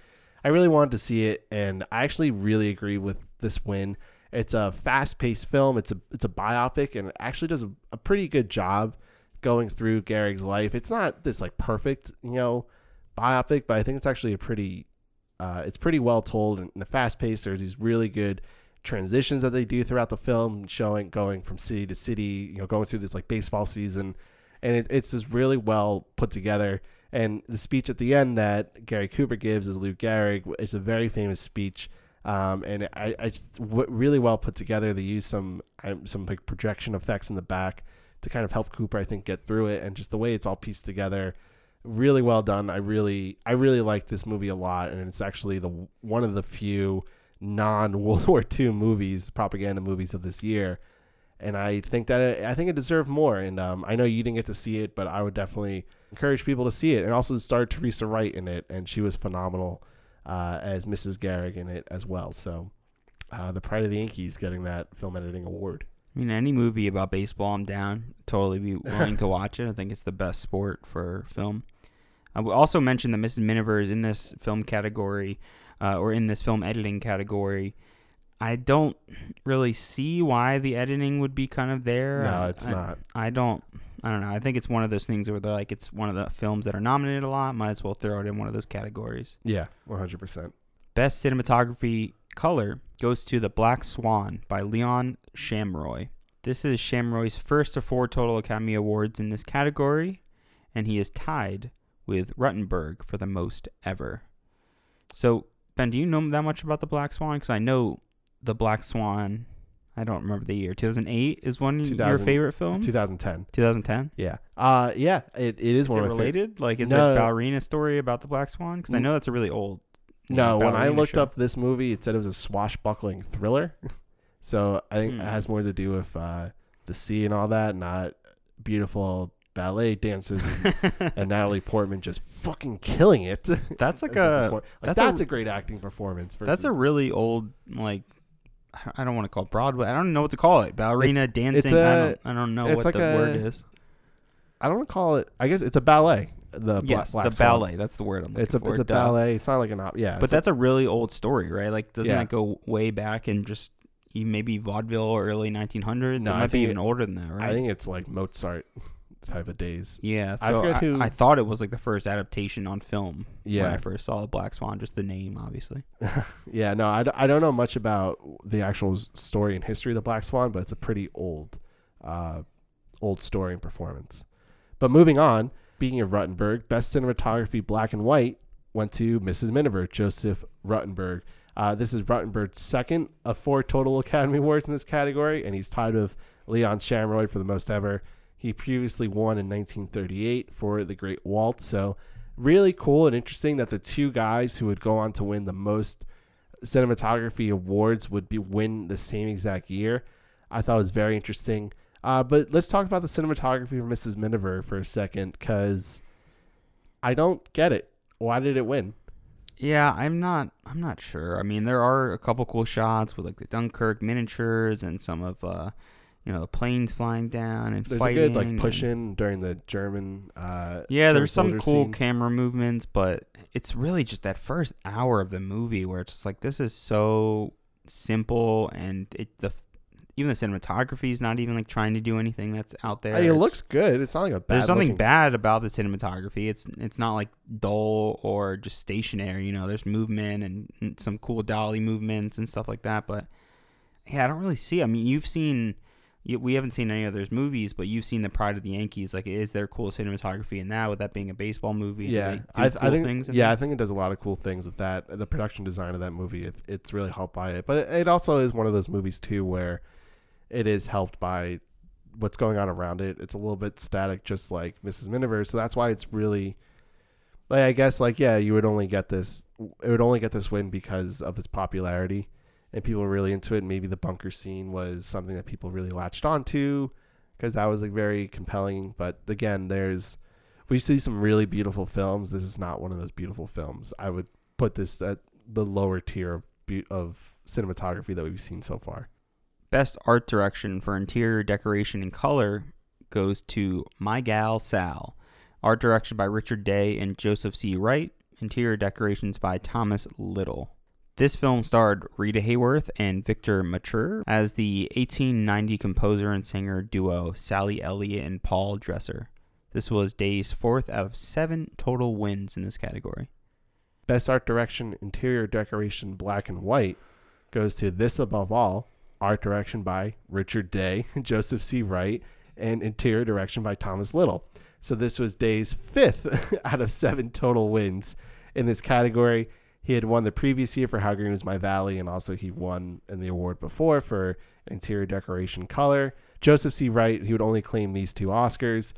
I really wanted to see it. And I actually really agree with this win. It's a fast-paced film. It's a it's a biopic, and it actually does a, a pretty good job going through Gehrig's life. It's not this like perfect, you know, biopic, but I think it's actually a pretty uh, it's pretty well told and the fast pace. There's these really good transitions that they do throughout the film, showing going from city to city, you know, going through this like baseball season, and it, it's just really well put together. And the speech at the end that Gary Cooper gives is Lou Gehrig. It's a very famous speech, um, and I, I just, w- really well put together. They use some um, some like projection effects in the back to kind of help Cooper, I think, get through it, and just the way it's all pieced together really well done. I really I really like this movie a lot, and it's actually the one of the few non World [laughs] War II movies, propaganda movies of this year. And I think that it, I think it deserved more. And um, I know you didn't get to see it, but I would definitely encourage people to see it. And also starred Teresa Wright in it, and she was phenomenal uh, as Mrs. Gehrig in it as well. So, uh, the Pride of the Yankees getting that film editing award. I mean, any movie about baseball, I'm down. Totally be willing to watch it. I think it's the best sport for film. I will also mention that Mrs. Miniver is in this film category, uh, or in this film editing category. I don't really see why the editing would be kind of there. No, it's I, not. I don't. I don't know. I think it's one of those things where they're like, it's one of the films that are nominated a lot. Might as well throw it in one of those categories. Yeah, 100%. Best cinematography color goes to The Black Swan by Leon Shamroy. This is Shamroy's first of four total Academy Awards in this category, and he is tied with Ruttenberg for the most ever. So, Ben, do you know that much about The Black Swan? Because I know The Black Swan. I don't remember the year. 2008 is one of your favorite films. 2010. 2010. Yeah. Uh, yeah. It, it is, Is one it of my favorite. related? Like, is No. it a ballerina story about the Black Swan? Because I know that's a really old. No, when I looked show. up this movie, it said it was a swashbuckling thriller. [laughs] so I think Hmm. it has more to do with uh, the sea and all that, not beautiful ballet dancers and, [laughs] and Natalie Portman just fucking killing it. that's like [laughs] a like, that's that's, a- a, great acting performance. that's a really old like. I don't want to call it Broadway. I don't know what to call it. Ballerina dancing. I a- don't. I don't know it's what like the a- word is. I don't want to call it. I guess it's a ballet. The yes, Black the Swan. ballet. That's the word I'm looking It's a for. it's a duh. ballet. It's not like an op. Yeah, But it's a- that's a really old story, right? Like, doesn't Yeah. that go way back and just maybe vaudeville or early 1900s? No, it might be even it- older than that, right? I think it's like Mozart [laughs] type of days. yeah, I so forget I, who- I thought it was like the first adaptation on film when Yeah. I first saw the Black Swan, just the name, obviously. [laughs] Yeah, no, I, d- I don't know much about the actual story and history of the Black Swan, but it's a pretty old, uh, old story and performance. But moving on, speaking of Ruttenberg, best cinematography black and white went to Mrs. Miniver, Joseph Ruttenberg. Uh, this is Ruttenberg's second of four total Academy Awards in this category, and he's tied with Leon Shamroy for the most ever. He previously won in 1938 for The Great Waltz. So, really cool and interesting that the two guys who would go on to win the most cinematography awards would be win the same exact year. I thought it was very interesting. Uh, but let's talk about the cinematography for Mrs. Miniver for a second, because I don't get it. Why did it win? Yeah, I'm not. I'm not sure. I mean, there are a couple cool shots with like the Dunkirk miniatures and some of, uh, you know, the planes flying down and There's fighting. a good like push in during the German. Uh, Yeah, German there's some cool scene. camera movements, but it's really just that first hour of the movie where it's just like this is so simple and it the even the cinematography is not even like trying to do anything that's out there. I mean, it It's- looks good. It's not like a bad. there's nothing looking- bad about the cinematography. It's it's not like dull or just stationary. You know, there's movement and, and some cool dolly movements and stuff like that. But yeah, I don't really see. I mean, you've seen. You, we haven't seen any of those movies, but you've seen the Pride of the Yankees. Like, is there cool cinematography in that? With that being a baseball movie, Yeah, I, cool I think. yeah, I think it does a lot of cool things with that. The production design of that movie, it, it's really helped by it. But it, it also is one of those movies too where it is helped by what's going on around it. It's a little bit static, just like Mrs. Miniver. So that's why it's really, like, I guess, like, yeah, you would only get this. It would only get this win because of its popularity, and people were really into it. Maybe the bunker scene was something that people really latched onto because that was like very compelling. But again, there's we see some really beautiful films. This is not one of those beautiful films. I would put this at the lower tier of of cinematography that we've seen so far. Best art direction for interior decoration and color goes to My Gal Sal. Art direction by Richard Day and Joseph C. Wright. Interior decorations by Thomas Little. This film starred Rita Hayworth and Victor Mature as the 1890 composer and singer duo Sally Elliott and Paul Dresser. This was Day's fourth out of seven total wins in this category. Best art direction, interior decoration, black and white, goes to This Above All. Art direction by Richard Day, [laughs] Joseph C. Wright, and interior direction by Thomas Little. So this was Day's fifth [laughs] out of seven total wins in this category. He had won the previous year for How Green Was My Valley, and also he won in the award before for interior decoration color. Joseph C. Wright, he would only claim these two Oscars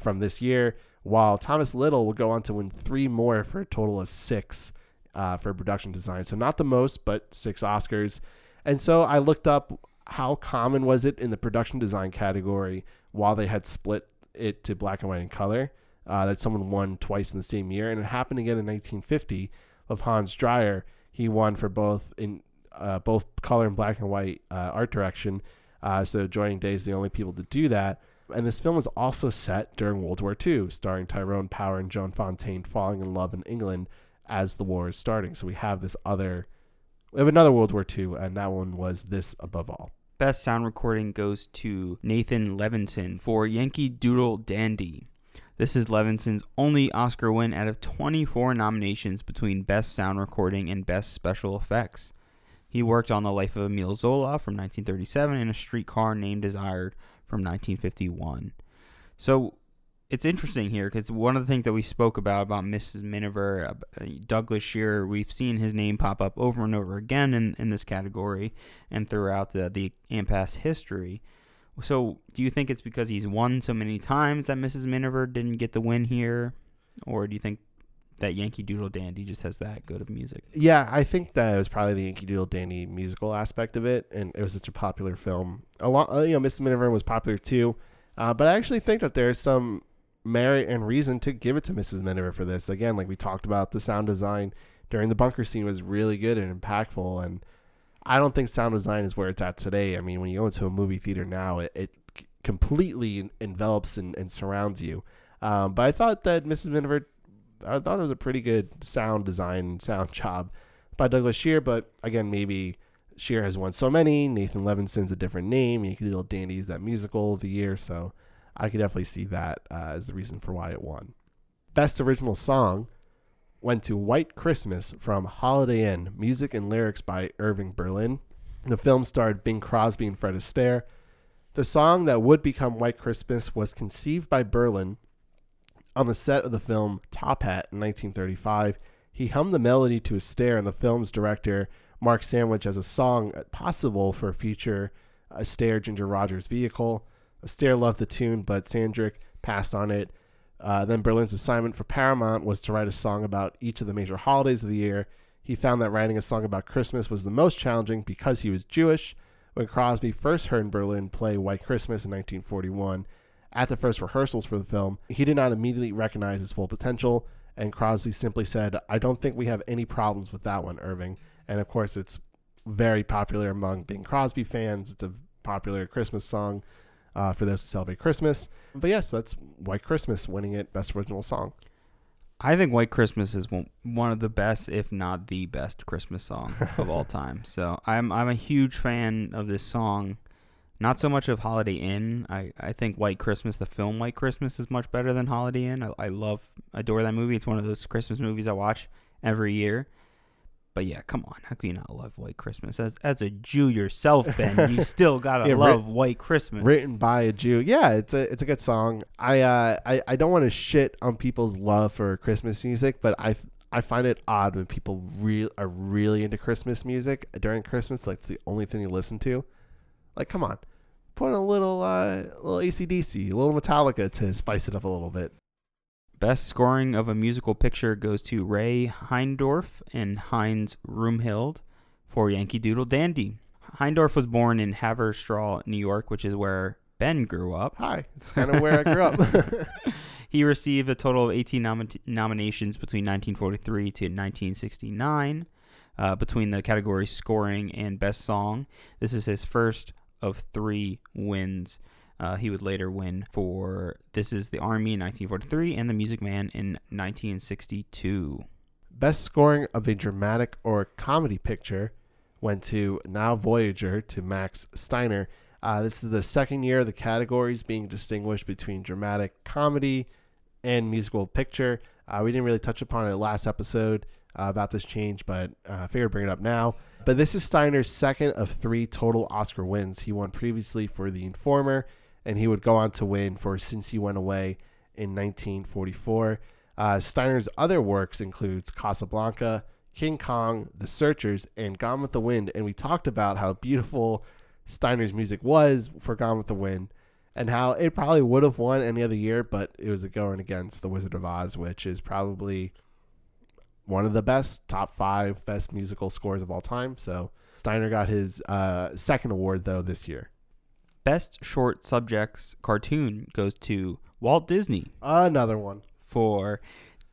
from this year, while Thomas Little will go on to win three more for a total of six uh, for production design. So not the most, but six Oscars. And so I looked up how common was it in the production design category while they had split it to black and white and color uh, that someone won twice in the same year, and it happened again in 1950 of Hans Dreier. He won for both in uh, both color and black and white uh, art direction. Uh, so Joining Day is the only people to do that. And this film was also set during World War II, starring Tyrone Power and Joan Fontaine falling in love in England as the war is starting. So we have this other, we have another World War II, and that one was this above all. Best sound recording goes to Nathan Levinson for Yankee Doodle Dandy. This is Levinson's only Oscar win out of 24 nominations between Best Sound Recording and Best Special Effects. He worked on The Life of Emile Zola from 1937 and A Streetcar Named Desired from 1951. So it's interesting here because one of the things that we spoke about about Mrs. Miniver, uh, Douglas Shearer, we've seen his name pop up over and over again in, in this category and throughout the the AMPAS history. So, do you think it's because he's won so many times that Mrs. Miniver didn't get the win here, or do you think that Yankee Doodle Dandy just has that good of music? Yeah, I think that it was probably the Yankee Doodle Dandy musical aspect of it, and it was such a popular film. A lot, uh, you know, Mrs. Miniver was popular too, uh, but I actually think that there's some merit and reason to give it to Mrs. Miniver for this. Again, like we talked about, the sound design during the bunker scene was really good and impactful, and I don't think sound design is where it's at today. I mean, when you go into a movie theater now, it, it completely envelops and, and surrounds you. Um, but I thought that Mrs. Miniver, I thought it was a pretty good sound design, sound [laughs] job by Douglas Shear. But again, maybe Shear has won so many. Nathan Levinson's a different name. You could do Dandy's that musical of the year. So I could definitely see that uh, as the reason for why it won. Best original song went to White Christmas from Holiday Inn, music and lyrics by Irving Berlin. The film starred Bing Crosby and Fred Astaire. The song that would become White Christmas was conceived by Berlin on the set of the film Top Hat in 1935. He hummed the melody to Astaire, and the film's director, Mark Sandrich, as a song uh, possible for a future Astaire Ginger Rogers vehicle. Astaire loved the tune, but Sandrich passed on it. Uh, then Berlin's assignment for Paramount was to write a song about each of the major holidays of the year. He found that writing a song about Christmas was the most challenging because he was Jewish. When Crosby first heard Berlin play White Christmas in 1941, at the first rehearsals for the film, he did not immediately recognize his full potential, and Crosby simply said, I don't think we have any problems with that one, Irving. And of course, it's very popular among Bing Crosby fans. It's a popular Christmas song uh, for those who celebrate Christmas. But yes, that's White Christmas winning it Best Original Song. I think White Christmas is one, one of the best, if not the best, Christmas song of all [laughs] time. So I'm I'm a huge fan of this song. Not so much of Holiday Inn. I, I think White Christmas, the film White Christmas, is much better than Holiday Inn. I, I love, adore that movie. It's one of those Christmas movies I watch every year. But yeah, come on. How can you not love White Christmas? As as a Jew yourself, Ben, you [laughs] still gotta Yeah, love writ- White Christmas. Written by a Jew. Yeah, it's a it's a good song. I uh I, I don't want to shit on people's love for Christmas music, but I I find it odd when people real are really into Christmas music during Christmas. Like it's the only thing you listen to. Like, come on, put in a little uh little ACDC, a little Metallica to spice it up a little bit. Best scoring of a musical picture goes to Ray Heindorf and Heinz Roemheld for Yankee Doodle Dandy. Heindorf was born in Haverstraw, New York, which is where Ben grew up. Hi, it's kind of where I grew up. [laughs] He received a total of 18 nom- nominations between 1943 to 1969 uh, between the categories scoring and best song. This is his first of three wins. Uh, he would later win for This is the Army in 1943 and The Music Man in 1962. Best scoring of a dramatic or comedy picture went to Now Voyager to Max Steiner. Uh, this is the second year of the categories being distinguished between dramatic comedy and musical picture. Uh, we didn't really touch upon it last episode uh, about this change, but uh, I figured I'd bring it up now. But this is Steiner's second of three total Oscar wins. He won previously for The Informer, and he would go on to win for Since You Went Away in 1944. Uh, Steiner's other works includes Casablanca, King Kong, The Searchers, and Gone with the Wind. And we talked about how beautiful Steiner's music was for Gone with the Wind, and how it probably would have won any other year, but it was going against The Wizard of Oz, which is probably one of the best top five best musical scores of all time. So Steiner got his uh, second award though this year. Best short subjects cartoon goes to Walt Disney Another one. for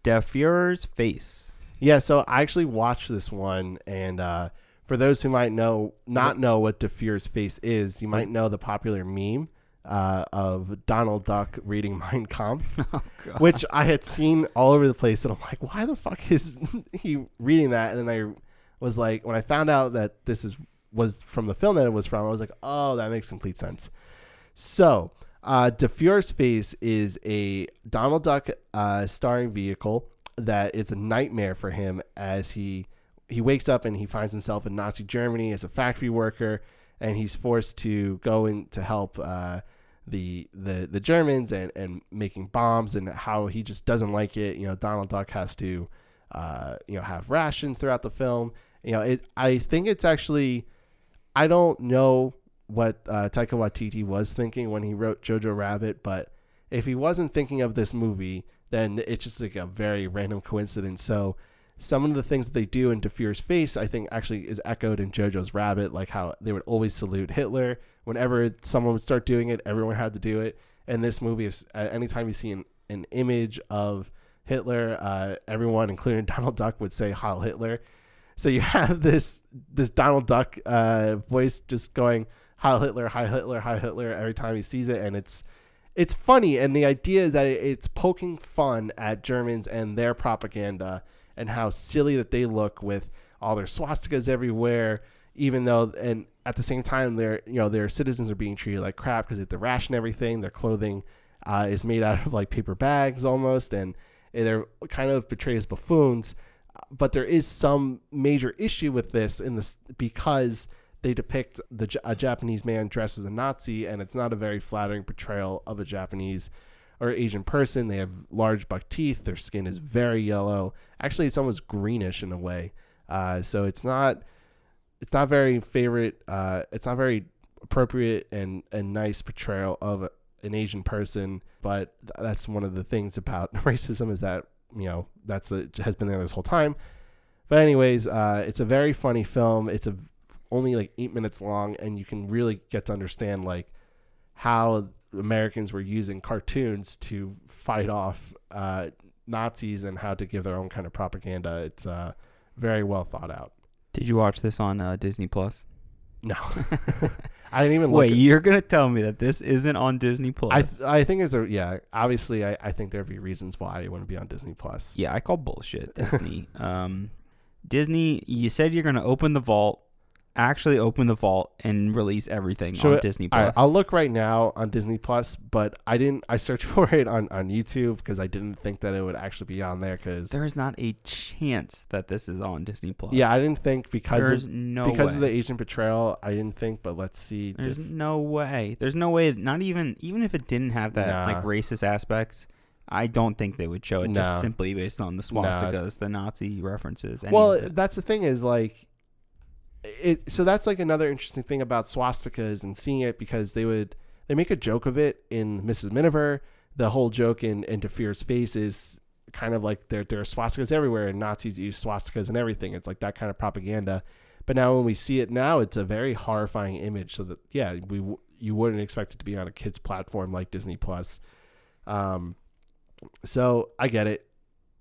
Der Führer's Face. Yeah, so I actually watched this one, and uh, for those who might know, not know what Der Führer's face is, you might know the popular meme uh, of Donald Duck reading [laughs] Mein Kampf, [laughs] Oh, God. which I had seen all over the place, and I'm like, why the fuck is [laughs] he reading that? And then I was like, when I found out that this is was from the film that it was from, I was like, oh, that makes complete sense. So, uh, Der Führer's Face is a Donald Duck uh, starring vehicle that it's a nightmare for him as he he wakes up and he finds himself in Nazi Germany as a factory worker, and he's forced to go in to help uh, the the the Germans and and making bombs and how he just doesn't like it. You know, Donald Duck has to uh, you know have rations throughout the film. You know, it. I think it's actually. I don't know what uh, Taika Waititi was thinking when he wrote Jojo Rabbit, but if he wasn't thinking of this movie, then it's just like a very random coincidence. So some of the things that they do in Der Führer's face, I think, actually is echoed in JoJo's Rabbit, like how they would always salute Hitler. Whenever someone would start doing it, everyone had to do it. And this movie is uh, anytime you see an, an image of Hitler, uh, everyone, including [laughs] Donald Duck, would say Heil Hitler. So you [laughs] have this this Donald Duck uh, voice just going Heil Hitler, Heil Hitler, Heil Hitler every time he sees it, and it's it's funny. And the idea is that it's poking fun at Germans and their propaganda and how silly that they look with all their swastikas everywhere. Even though, and at the same time, their you know their citizens are being treated like crap because they have to ration everything. Their clothing uh, is made out of like paper bags almost, and they're kind of portrayed as buffoons. But there is some major issue with this in this because they depict the a Japanese man dressed as a Nazi, and it's not a very flattering portrayal of a Japanese or Asian person. They have large buck teeth. Their skin is very yellow. Actually, it's almost greenish in a way. Uh, so it's not it's not very favorite. Uh, it's not very appropriate and and nice portrayal of an Asian person. But that's one of the things about [laughs] racism is that you know that's the, has been there this whole time. But anyways, uh, it's a very funny film. It's a only like eight minutes long, and you can really get to understand like how Americans were using cartoons to fight off uh, Nazis and how to give their own kind of propaganda. It's uh, very well thought out. Did you watch this on uh, Disney Plus? No, [laughs] [laughs] I didn't even. Wait, at, you're gonna tell me that this isn't on Disney Plus? I I think it's a yeah. Obviously, I, I think there'd be reasons why it wouldn't be on Disney Plus. Yeah, I call bullshit Disney. [laughs] um, Disney, you said you're gonna open the vault actually open the vault and release everything on Disney Plus. Right, I'll look right now on Disney Plus, but I didn't. I searched [laughs] for it on on YouTube because I didn't think that it would actually be on there. Because there is not a chance that this is on Disney Plus. Yeah, I didn't think because There's of, no because way. of the Asian portrayal. I didn't think, but let's see. There's no way. There's no way. Not even even if it didn't have that Nah. like racist aspect. I don't think they would show it Nah. just simply based on the swastikas, the Nazi references. well, that's the thing is like it. So that's like another interesting thing about swastikas and seeing it because they would they make a joke of it in Mrs. Miniver. The whole joke in in Der Führer's face is kind of like there there are swastikas everywhere and Nazis use swastikas and everything. It's like that kind of propaganda. But now when we see it now, it's a very horrifying image. So that yeah, we you wouldn't expect it to be on a kids platform like Disney Plus. Um, so I get it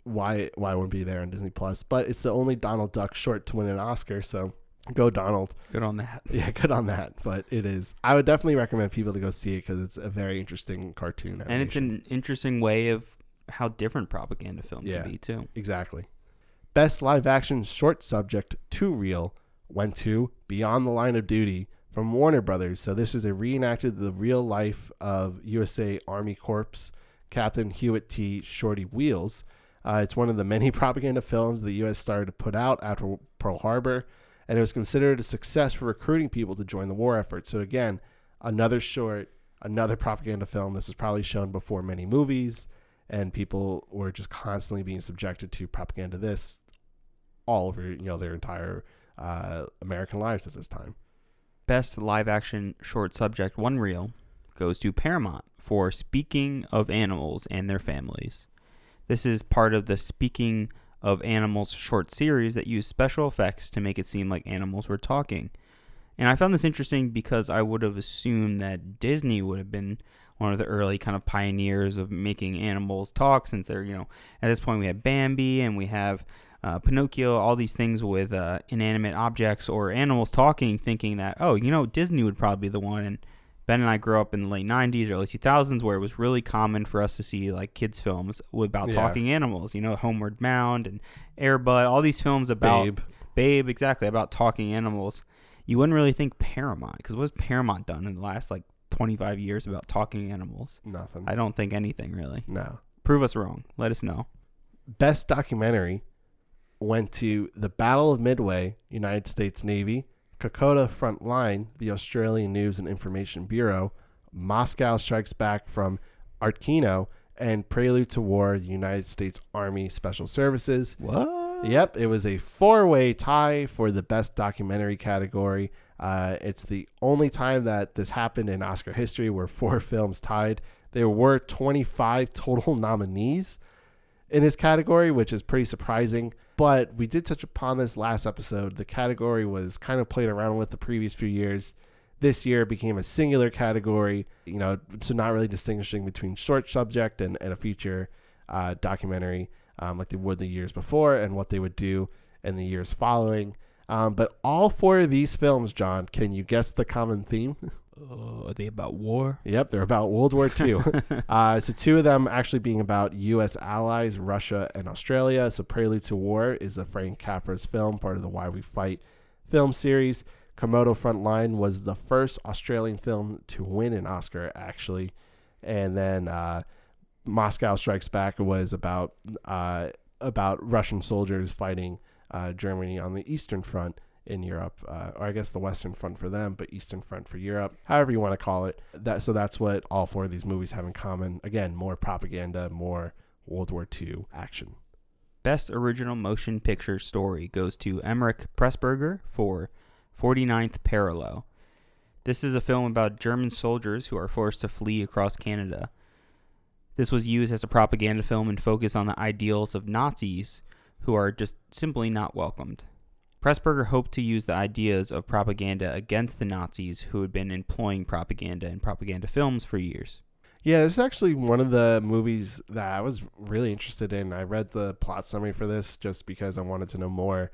why why it wouldn't be there on Disney Plus, but it's the only Donald Duck short to win an Oscar, so go Donald. good on that. [laughs] Yeah, good on that. But it is. I would definitely recommend people to go see it because it's a very interesting cartoon. And it's an interesting way of how different propaganda film Yeah. can be too. exactly best live action short subject to real went to Beyond the Line of Duty from Warner Brothers. So this was a reenacted the real life of USA Army Corps Captain Hewitt T. Shorty Wheless. Uh, it's one of the many [laughs] propaganda films the U.S. started to put out after Pearl Harbor, and it was considered a success for recruiting people to join the war effort. So again, another short, another propaganda film. This is probably shown before many movies, and people were just constantly being subjected to propaganda. This all over you know their entire uh, American lives at this time. Best live action short subject one reel goes to Paramount for Speaking of Animals and Their Families. This is part of the Speaking of Animals short series that used special effects to make it seem like animals were talking. And I found this interesting because I would have assumed that Disney would have been one of the early kind of pioneers of making animals talk since they're, you know, at this point we have Bambi and we have uh, Pinocchio, all these things with uh, inanimate objects or animals talking, thinking that, oh, you know, Disney would probably be the one. And Ben and I grew up in the late 90s, early 2000s, where it was really common for us to see like kids' films about Yeah. talking animals, you know, Homeward Bound and Air Bud, all these films about Babe. Babe, exactly, about talking animals. You wouldn't really think Paramount, because what's Paramount done in the last like 25 years about talking animals? Nothing. I don't think anything really. no. Prove us wrong. Let us know. Best documentary went to The Battle of Midway, United States Navy, Kokoda Front Line, the Australian News and Information Bureau, Moscow Strikes Back from Artkino, and Prelude to War, the United States Army Special Services. What? Yep, it was a four-way tie for the best documentary category. Uh, it's the only time that this happened in Oscar history where four [laughs] films tied. There were 25 total [laughs] nominees in this category, which is pretty surprising. But we did touch upon this last episode. The category was kind of played around with the previous few years. This year became a singular category, you know, so not really distinguishing between short subject and, and a feature uh, documentary um, like they would the years before and what they would do in the years following. Um, but all four of these films, John, can you guess the common theme? [laughs] Uh, are they about war? Yep, they're about World War II. [laughs] uh, so two of them actually being about U.S. allies, Russia and Australia. So Prelude to War is a Frank Capra's film, part of the Why We Fight film series. Kokoda Frontline was the first Australian film to win an Oscar, actually. And then uh, Moscow Strikes Back was about uh, about Russian soldiers fighting uh, Germany on the Eastern Front in Europe, uh, or I guess the Western Front for them, but Eastern Front for Europe, however you want to call it. That so that's what all four of these movies have in common. Again, more propaganda, more World War II action. Best Original Motion Picture Story goes to Emeric Pressburger for 49th Parallel. This is a film about German soldiers who are forced to flee across Canada. This was used as a propaganda film and focused on the ideals of Nazis who are just simply not welcomed. Pressburger hoped to use the ideas of propaganda against the Nazis who had been employing propaganda in propaganda films for years. Yeah, this is actually one of the movies that I was really interested in. I read the plot summary for this just because I wanted to know more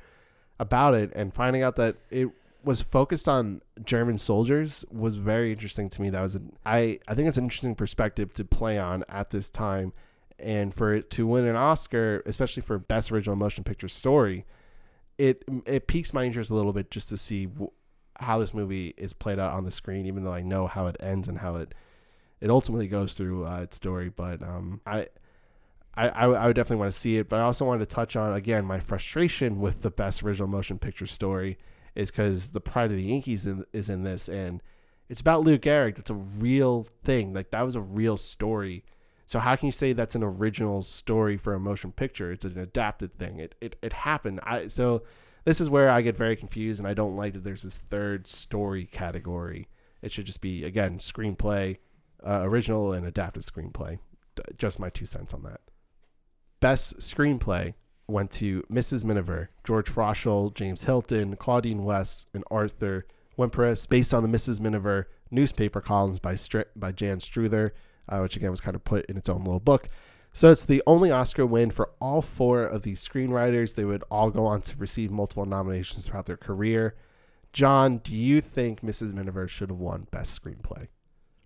about it, and finding out that it was focused on German soldiers was very interesting to me. That was an, I I think it's an interesting perspective to play on at this time, and for it to win an Oscar, especially for best original motion picture story, it it piques my interest a little bit just to see w- how this movie is played out on the screen. Even though I know how it ends and how it it ultimately goes through uh, its story, but um, I. I, I, would definitely want to see it, but I also wanted to touch on again my frustration with the best original motion picture story is because the Pride of the Yankees in, is in this, and it's about Lou Gehrig. That's a real thing. Like that was a real story. So how can you say that's an original story for a motion picture? It's an adapted thing. It it, it happened. I so this is where I get very confused, and I don't like that there's this third story category. It should just be again screenplay, uh, original and adapted screenplay. D- Just my two cents on that. Best screenplay went to Mrs. Miniver, George Froeschel, James Hilton, Claudine West, and Arthur Wimperis, based on the Mrs. Miniver newspaper columns by Str- by Jan Struther, uh, which again was kind of put in its own little book. So it's the only Oscar win for all four of these screenwriters. They would all go on to receive multiple nominations throughout their career. John, do you think Mrs. Miniver should have won Best Screenplay?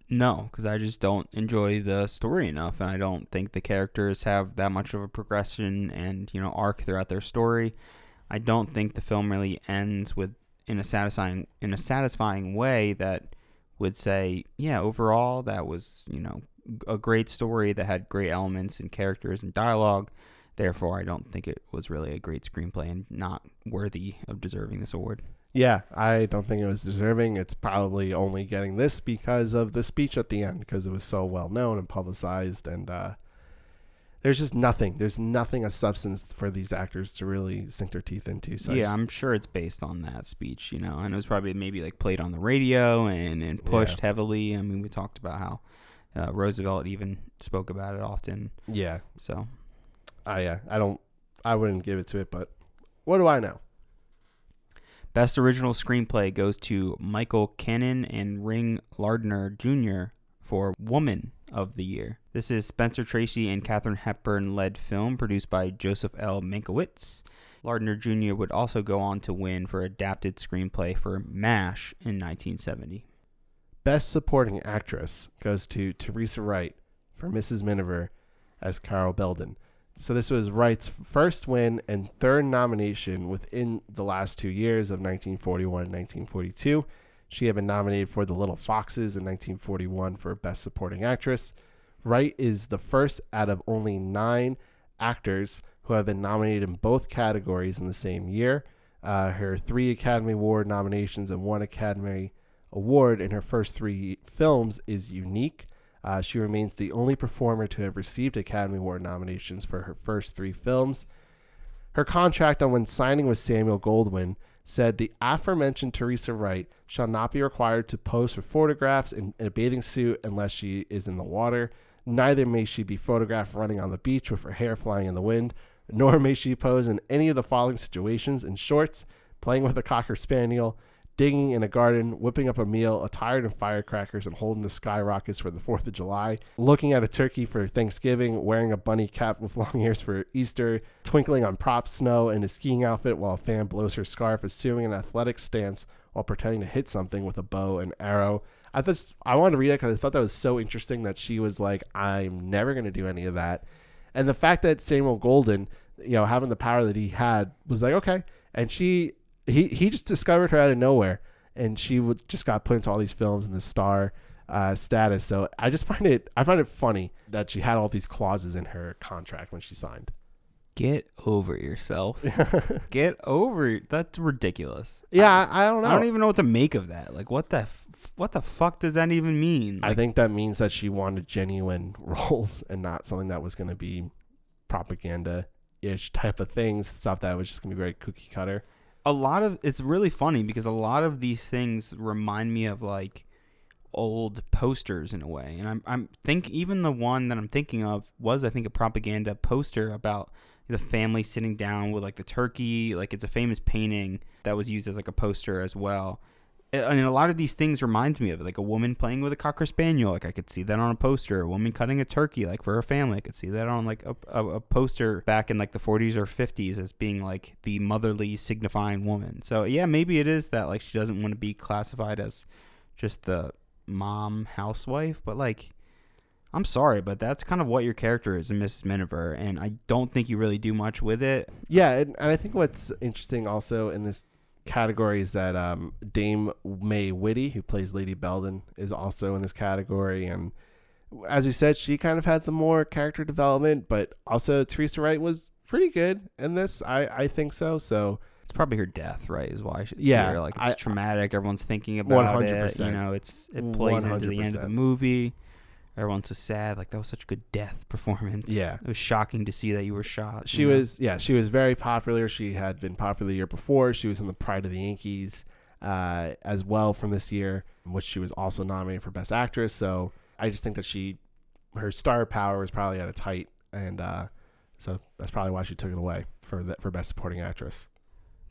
No, because I just don't enjoy the story enough, and I don't think the characters have that much of a progression and you know arc throughout their story. I don't think the film really ends with in a satisfying in a satisfying way that would say, yeah, overall that was you know a great story that had great elements and characters and dialogue. Therefore, I don't think it was really a great screenplay and not worthy of deserving this award. Yeah, I don't think it was deserving. It's probably only getting this because of the speech at the end, because it was so well known and publicized. And uh, there's just nothing. There's nothing of substance for these actors to really sink their teeth into. So yeah, just- I'm sure it's based on that speech, you know, and it was probably maybe like played on the radio and, and pushed heavily. I mean, we talked about how uh, Roosevelt even spoke about it often. yeah, So I yeah, I don't. I wouldn't give it to it, but what do I know? Best original screenplay goes to Michael Kanin and Ring Lardner Jr. for Woman of the Year. This is Spencer Tracy and Katharine Hepburn led film produced by Joseph L. Mankiewicz. Lardner Jr. would also go on to win for adapted screenplay for MASH in 1970. Best Supporting Actress goes to Teresa Wright for Mrs. Miniver as Carol Belden. So this was Wright's first win and third nomination within the last two years of 1941 and 1942. She had been nominated for The Little Foxes in 1941 for Best Supporting Actress. Wright is the first out of only nine actors who have been nominated in both categories in the same year. Uh, her three Academy Award nominations and one Academy Award in her first three films is unique. Uh, she remains the only performer to have received Academy Award nominations for her first three films. Her contract on when signing with Samuel Goldwyn said the aforementioned Teresa Wright shall not be required to pose for photographs in, in a bathing suit unless she is in the water. Neither may she be photographed running on the beach with her hair flying in the wind, nor may she pose in any of the following situations in shorts, playing with a cocker spaniel, digging in a garden, whipping up a meal, attired in firecrackers, and holding the skyrockets for the 4th of July, looking at a turkey for Thanksgiving, wearing a bunny cap with long [laughs] ears for Easter, twinkling on prop snow in a skiing outfit while a fan blows her scarf, assuming an athletic stance while pretending to hit something with a bow and arrow. I thought I wanted to read it because I thought that was so interesting that she was like, "I'm never going to do any of that," and the fact that Samuel Goldwyn, you know, having the power that he had, was like, "Okay," and she he he just discovered her out of nowhere, and she would just got put into all these films and the star uh, status. So I just find it I find it funny that she had all these clauses in her contract when she signed. Get over yourself. [laughs] Get over. That's ridiculous. Yeah, I, I don't know. I don't even know what to make of that. Like, what the f- what the fuck does that even mean? I think that means that she wanted genuine [laughs] roles and not something that was going to be propaganda ish type of things, stuff that was just going to be very cookie cutter. A lot of it's really funny because a lot of these things remind me of like old posters in a way. And i'm i'm think even the one that i'm thinking of was i think a propaganda poster about the family sitting down with like the turkey. Like it's a famous painting that was used as like a poster as well and a lot of these things reminds me of it, like a woman playing with a cocker spaniel like i could see that on a poster a woman cutting a turkey like for her family i could see that on like a, a, a poster back in like the 40s or 50s as being like the motherly signifying woman. So yeah maybe it is that like she doesn't want to be classified as just the mom housewife but like i'm sorry but that's kind of what your character is in mrs miniver and i don't think you really do much with it. Yeah, and, and I think what's interesting also in this category is that um, Dame May Whitty, who plays Lady Belden, is also in this category. And as we said, she kind of had the more character development, but also Teresa Wright was pretty good in this. I, I think so. So it's probably her death right is why it's Yeah, here. like it's I- traumatic everyone's thinking about it 100%. you know it's it plays into the end of the movie everyone's so sad like that was such a good death [laughs] performance Yeah. it was shocking to see that you were shot she you know? was, yeah, she was very popular. She had been popular the year before. She was in the Pride of the Yankees uh, as well from this year, which she was also nominated for Best Actress. So I just think that she, her star power was probably at its height, and uh, so that's probably why she took it away for the, for Best Supporting Actress.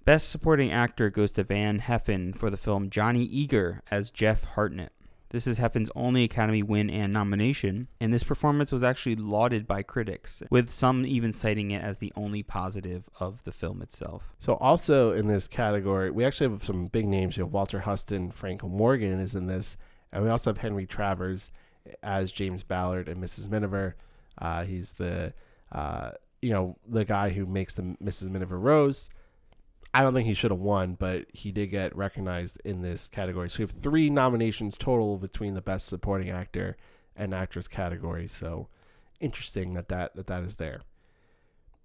Best Supporting Actor goes to Van Heflin for the film Johnny Eager as Jeff Hartnell. This is Heflin's only Academy win and nomination, and this performance was actually lauded by critics, with some even citing it as the only positive of the film itself. So also in this category, we actually have some big names. You have Walter Huston, Frank Morgan is in this, and we also have Henry Travers as James Ballard and Mrs. Miniver. Uh, he's the uh, you know the guy who makes the Mrs. Miniver rose. I don't think he should have won, but he did get recognized in this category. So we have three nominations total between the best supporting actor and actress category. So interesting that that, that, that is there.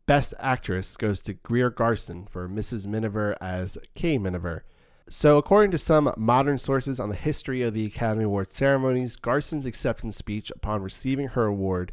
Best Actress goes to Greer Garson for Mrs. Miniver as Kay Miniver. So, according to some modern sources on the history of the Academy Award ceremonies, Garson's acceptance speech upon receiving her award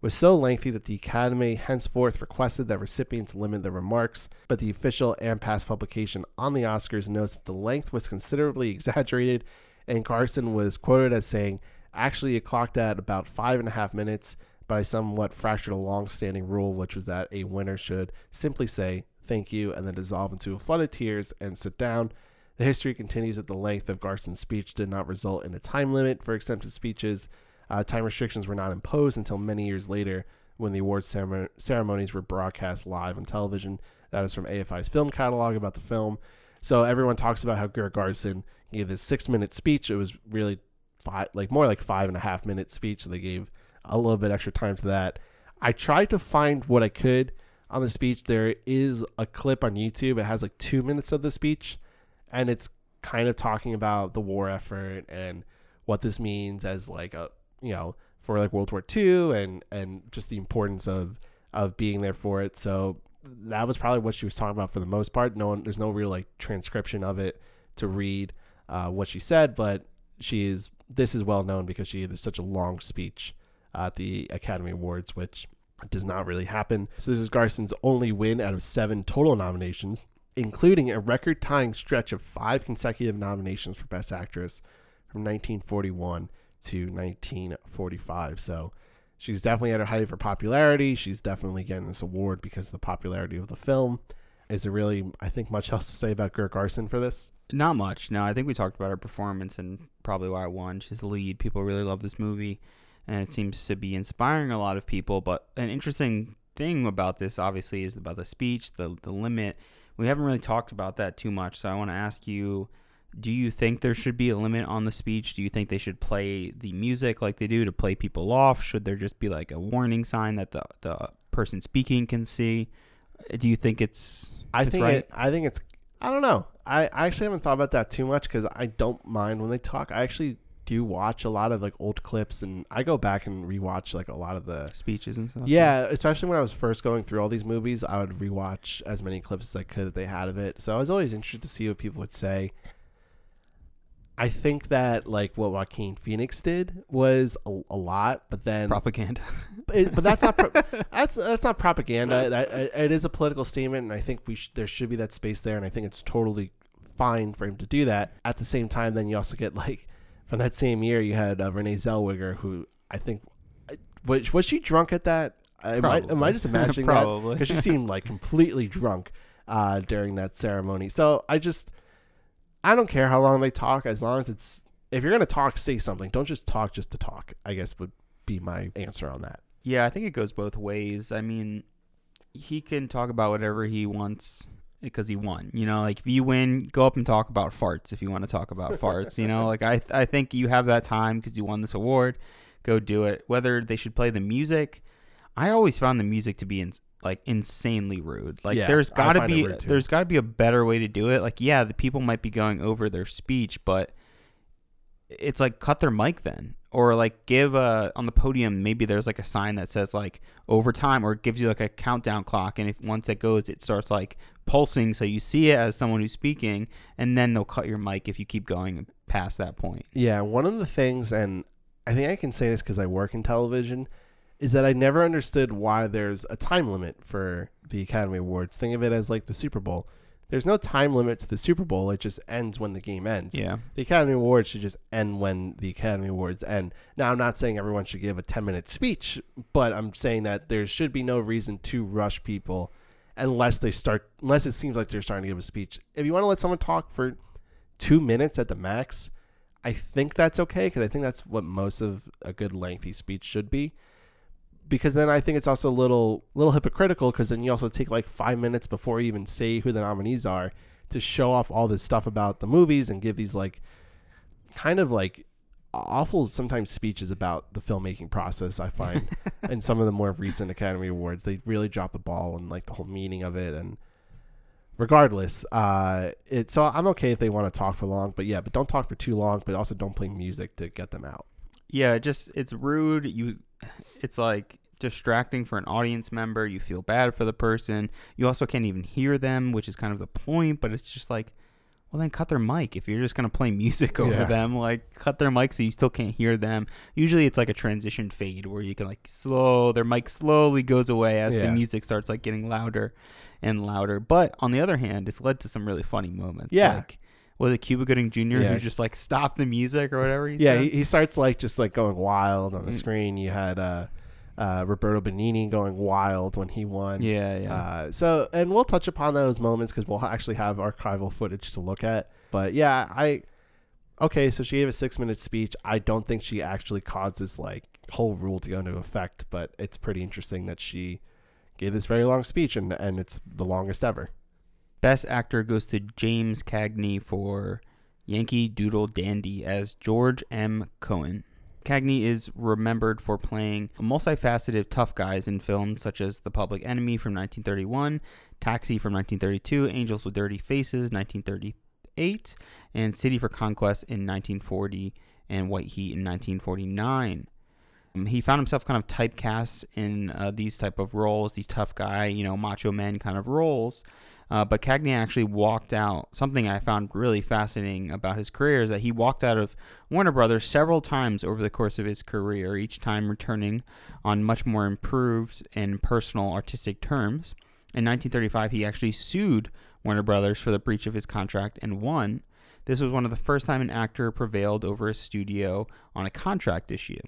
was so lengthy that the Academy henceforth requested that recipients limit their remarks, but the official and past publication on the Oscars notes that the length was considerably exaggerated, and Garson was quoted as saying, Actually, it clocked at about five and a half minutes, but I somewhat fractured a long standing rule, which was that a winner should simply say thank you and then dissolve into a flood of tears and sit down. The history continues that the length of Garson's speech did not result in a time limit for accepted speeches. Uh, time restrictions were not imposed until many years later when the awards ceremon- ceremonies were broadcast live on television. That is from AFI's film catalog about the film. So everyone talks about how Greer Garson gave this six minute speech. It was really five, like more like five and a half minute speech. So they gave a little bit extra time to that. I tried to find what I could on the speech. There is a clip on YouTube. It has like two minutes of the speech, and it's kind of talking about the war effort and what this means as like a you know for like World War II and and just the importance of of being there for it. So that was probably what she was talking about for the most part. No one, there's no real like transcription of it to read uh, what she said, but she is. This is well known because she gave such a long speech at the Academy Awards, which does not really happen. So this is Garson's only win out of seven total nominations, including a record-tying stretch of five consecutive nominations for Best Actress from 1941 to 1945. So she's definitely at her height of her popularity. She's definitely getting this award because of the popularity of the film. Is there really, I think, much [laughs] else to say about Greer Garson for this? Not much. No, I think we talked about her performance and probably why I won. She's the lead. People really love this movie, and it seems to be inspiring a lot of people. But an interesting thing about this, obviously, is about the speech, the the limit. We haven't really talked about that too much, so I want to ask you: Do you think there should be a limit on the speech? Do you think they should play the music like they do to play people off? Should there just be like a warning sign that the the person speaking can see? Uh, do you think it's? I it's think right? it, I think it's I don't know. I, I actually haven't thought about that too much because I don't mind when they talk. I actually do watch a lot of like old clips and I go back and rewatch like a lot of the speeches and stuff. yeah, especially when I was first going through all these movies, I would rewatch as many clips as I could that they had of it. So I was always interested to see what people would say. I think that like what Joaquin Phoenix did was a, a lot, but then propaganda. it, but that's not pro- [laughs] that's that's not propaganda. That, it is a political statement, and I think we sh- there should be that space there, and I think it's totally fine for him to do that. At the same time, then you also get like from that same year, you had uh, Renee Zellweger, who I think was was she drunk at that? Am I, am I Probably. just imagining that? [laughs] Because she seemed like completely drunk uh, during that ceremony. So I just I don't care how long they talk, as long as it's if you're gonna talk, say something. Don't just talk just to talk. I guess would be my answer on that. Yeah, I think it goes both ways. I mean, he can talk about whatever he wants because he won. You know, like if you win, go up and talk about farts if you want to talk about [laughs] farts. You know, like I I think you have that time because you won this award. Go do it. Whether they should play the music, I always found the music to be in, like insanely rude. Like Yeah, there's got to be there's got to be a better way to do it. Like yeah, the people might be going over their speech, but it's like cut their mic then or like give a on the podium maybe there's like a sign that says like overtime or it gives you like a countdown clock and if once it goes it starts like pulsing so you see it as someone who's speaking and then they'll cut your mic if you keep going past that point Yeah, one of the things, and I think I can say this because I work in television, is that I never understood why there's a time limit for the Academy Awards. Think of it as like the Super Bowl. There's no time limit to the Super Bowl. It just ends when the game ends. yeah The Academy Awards should just end when the Academy Awards end. Now, I'm not saying everyone should give a 10 minute speech, but I'm saying that there should be no reason to rush people unless they start, unless it seems like they're starting to give a speech. If you want to let someone talk for two minutes at the max, I think that's okay because I think that's what most of a good lengthy speech should be. Because then I think it's also a little little hypocritical because then you also take like five minutes before you even say who the nominees are to show off all this stuff about the movies and give these like kind of like awful sometimes speeches about the filmmaking process I find [laughs] in some of the more recent Academy Awards. They really drop the ball and like the whole meaning of it and regardless, uh it so I'm okay if they want to talk for long, but yeah, but don't talk for too long, but also don't play music to get them out. Yeah just it's rude. You it's like distracting for an audience member. You feel bad for the person. You also can't even hear them which is kind of the point but it's just like well then cut their mic. If you're just going to play music [laughs] over Yeah. them like cut their mic so you still can't hear them. Usually it's like a transition fade where you can like slow their mic slowly goes away as the music starts like getting louder and louder. But on the other hand it's led to some really funny moments Yeah. like was it Cuba Gooding Jr. Yeah. who just like stopped the music or whatever he Yeah, said? he, he starts like just like going wild on the Mm. screen. You had uh uh Roberto Benigni going wild when he won. yeah, yeah. Uh, so, and we'll touch upon those moments because we'll actually have archival footage to look at. But yeah, I okay. So she gave a six-minute speech. I don't think she actually caused this like whole rule to go into effect, but it's pretty interesting that she gave this very long speech, and and it's the longest ever. Best actor goes to James Cagney for Yankee Doodle Dandy as George M. Cohan. Cagney is remembered for playing multifaceted tough guys in films such as The Public Enemy from 1931, Taxi from 1932, Angels with Dirty Faces 1938, and City for Conquest in 1940, and White Heat in 1949. Um, he found himself kind of typecast in uh, these type of roles, these tough guy, you know, macho men kind of roles. Uh, but Cagney actually walked out. Something I found really fascinating about his career is that he walked out of Warner Brothers several times over the course of his career, each time returning on much more improved and personal artistic terms. In 1935, he actually sued Warner Brothers for the breach of his contract and won. This was one of the first time an actor prevailed over a studio on a contract issue.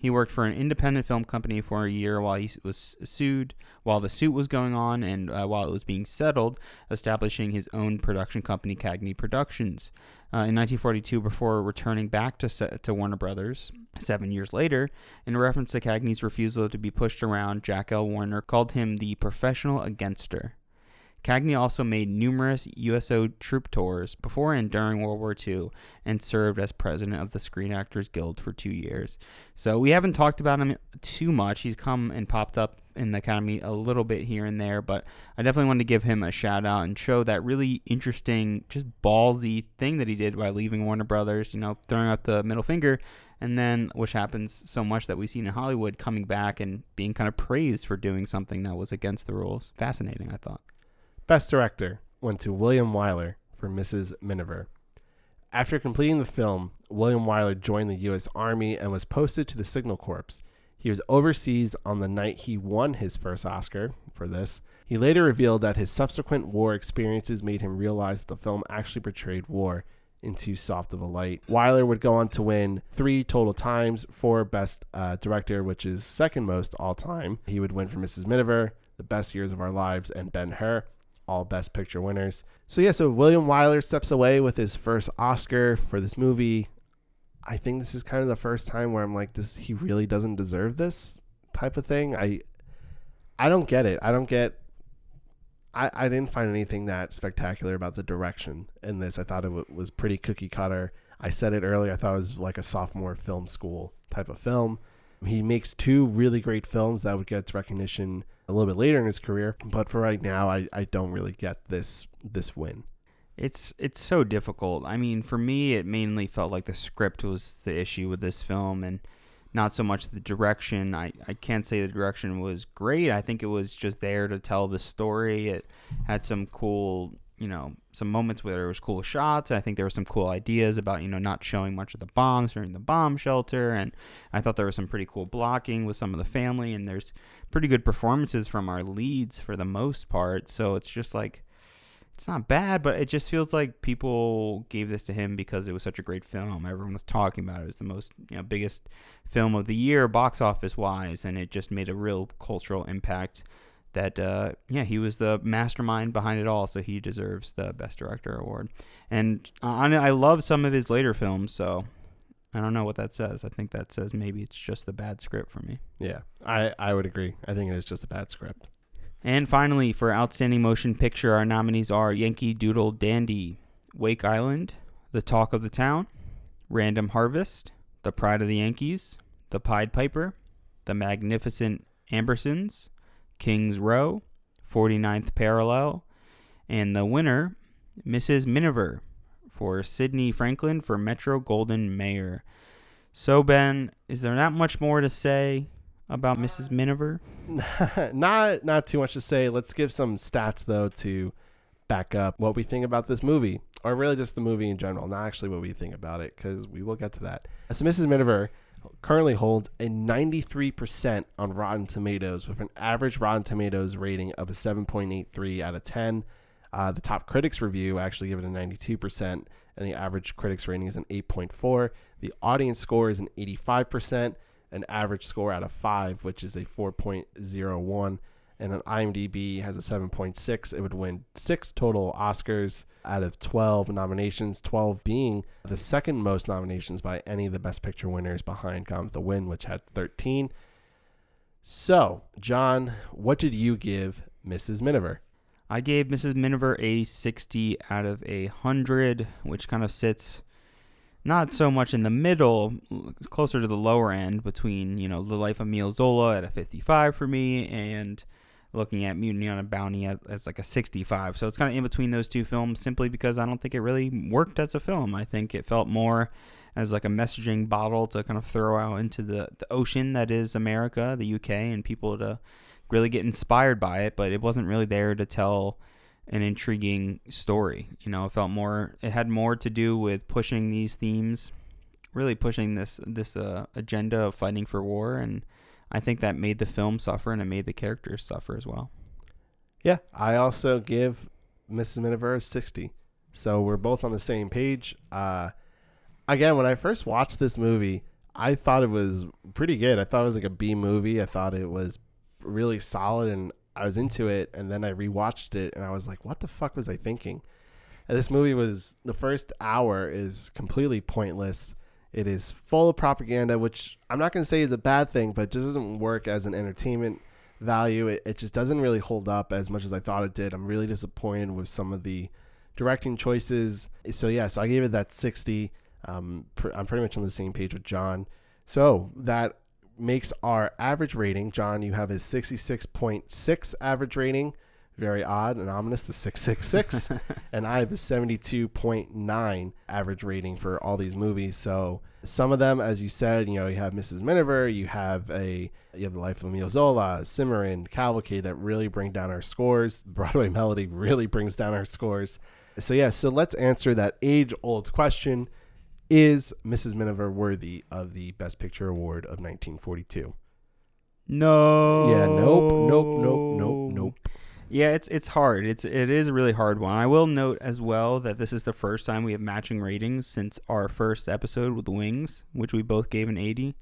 He worked for an independent film company for a year while he was sued, while the suit was going on, and uh, while it was being settled, establishing his own production company, Cagney Productions. Uh, in 1942, before returning back to, to Warner Brothers seven years later, in reference to Cagney's refusal to be pushed around, Jack L. Warner called him the professional againster. Cagney also made numerous USO troop tours before and during World War II and served as president of the Screen Actors Guild for two years. So we haven't talked about him too much. He's come and popped up in the Academy a little bit here and there, but I definitely wanted to give him a shout out and show that really interesting, just ballsy thing that he did by leaving Warner Brothers, you know, throwing out the middle finger and then which happens so much that we've seen in Hollywood coming back and being kind of praised for doing something that was against the rules. Fascinating, I thought. Best Director went to William Wyler for Mrs. Miniver. After completing the film, William Wyler joined the U.S. Army and was posted to the Signal Corps. He was overseas on the night he won his first Oscar for this. He later revealed that his subsequent war experiences made him realize that the film actually portrayed war in too soft of a light. Wyler would go on to win three total times for Best uh, Director, which is second most all time. He would win for Mrs. Miniver, The Best Years of Our Lives, and Ben Hur all Best Picture winners. So yeah, so William Wyler steps away with his first Oscar for this movie. I think this is kind of the first time where I'm like, this he really doesn't deserve this type of thing. I I don't get it. I don't get. I, I didn't find anything that spectacular about the direction in this. I thought it w- was pretty cookie cutter. I said it earlier. I thought it was like a sophomore film school type of film. He makes two really great films that would get recognition a little bit later in his career, but for right now, I, I don't really get this this win. It's it's so difficult. I mean, for me, it mainly felt like the script was the issue with this film, and not so much the direction. I, I can't say the direction was great. I think it was just there to tell the story. It had some cool you know some moments where there was cool shots. I think there were some cool ideas about you know not showing much of the bombs during the bomb shelter, and I thought there was some pretty cool blocking with some of the family, and there's pretty good performances from our leads for the most part. So it's just like it's not bad, but it just feels like people gave this to him because it was such a great film. Everyone was talking about it. It was the most you know biggest film of the year box office wise, and it just made a real cultural impact that uh, yeah he was the mastermind behind it all so he deserves the best director award. And uh, i love some of his later films so i don't know what that says. I think that says maybe it's just the bad script for me. Yeah. I i would agree. I think it is just a bad script. And finally for outstanding motion picture our nominees are yankee doodle dandy wake island the talk of the town random harvest the pride of the yankees the pied piper the magnificent ambersons Kings Row, 49th parallel, and the winner, Mrs. Miniver, for Sidney Franklin for Metro Goldwyn Mayer. So, Ben, is there not much more to say about uh, Mrs. Miniver? [laughs] not not too much to say. Let's give some stats though to back up what we think about this movie, or really just the movie in general, not actually what we think about it, because we will get to that. So, Mrs. Miniver currently holds a 93% on Rotten Tomatoes with an average Rotten Tomatoes rating of a 7.83 out of 10. Uh, the top critics review actually give it a 92%, and the average critics rating is an 8.4. The audience score is an 85%, an average score out of 5, which is a 4.01 and an IMDb has a 7.6. It would win six total Oscars out of 12 nominations, 12 being the second most nominations by any of the Best Picture winners behind Gone with the Wind, which had 13. So, John, what did you give Mrs. Miniver? I gave Mrs. Miniver a 60 out of a 100, which kind of sits not so much in the middle, closer to the lower end between, you know, The Life of Emile Zola at a 55 for me and looking at Mutiny on a Bounty as, as, like a 65. So it's kind of in between those two films simply because I don't think it really worked as a film. I think it felt more as like a messaging bottle to kind of throw out into the, the ocean that is America, the UK, and people to really get inspired by it, but it wasn't really there to tell an intriguing story. You know, it felt more it had more to do with pushing these themes, really pushing this this uh, agenda of fighting for war and I think that made the film suffer and it made the characters suffer as well. Yeah, I also give Mrs. Miniver a 60. So we're both on the same page. Uh, again, when I first watched this movie, I thought it was pretty good. I thought it was like a B movie. I thought it was really solid, and I was into it. And then I rewatched it, and I was like, "What the fuck was I thinking?" And this movie was the first hour is completely pointless. It is full of propaganda, which I'm not going to say is a bad thing, but just doesn't work as an entertainment value. It, it just doesn't really hold up as much as I thought it did. I'm really disappointed with some of the directing choices. So yeah, so I gave it that 60. Um, pr- I'm pretty much on the same page with John. So that makes our average rating. John, you have a 66.6 average rating. Very odd and ominous, the 666. [laughs] and I have a 72.9 average rating for all these movies. So some of them, as you said, you know, you have Mrs. Miniver, you have a you have the Life of Emile Zola, Cimarron, Cavalcade that really bring down our scores. [laughs] Broadway Melody really brings down our scores. So yeah, so let's answer that age old question. Is Mrs. Miniver worthy of the Best Picture Award of 1942? No. Yeah, nope, nope, nope, nope, nope. Yeah, it's it's hard. It's it is a really hard one. I will note as well that this is the first time we have matching ratings since our first episode with Wings, which we both gave an 80.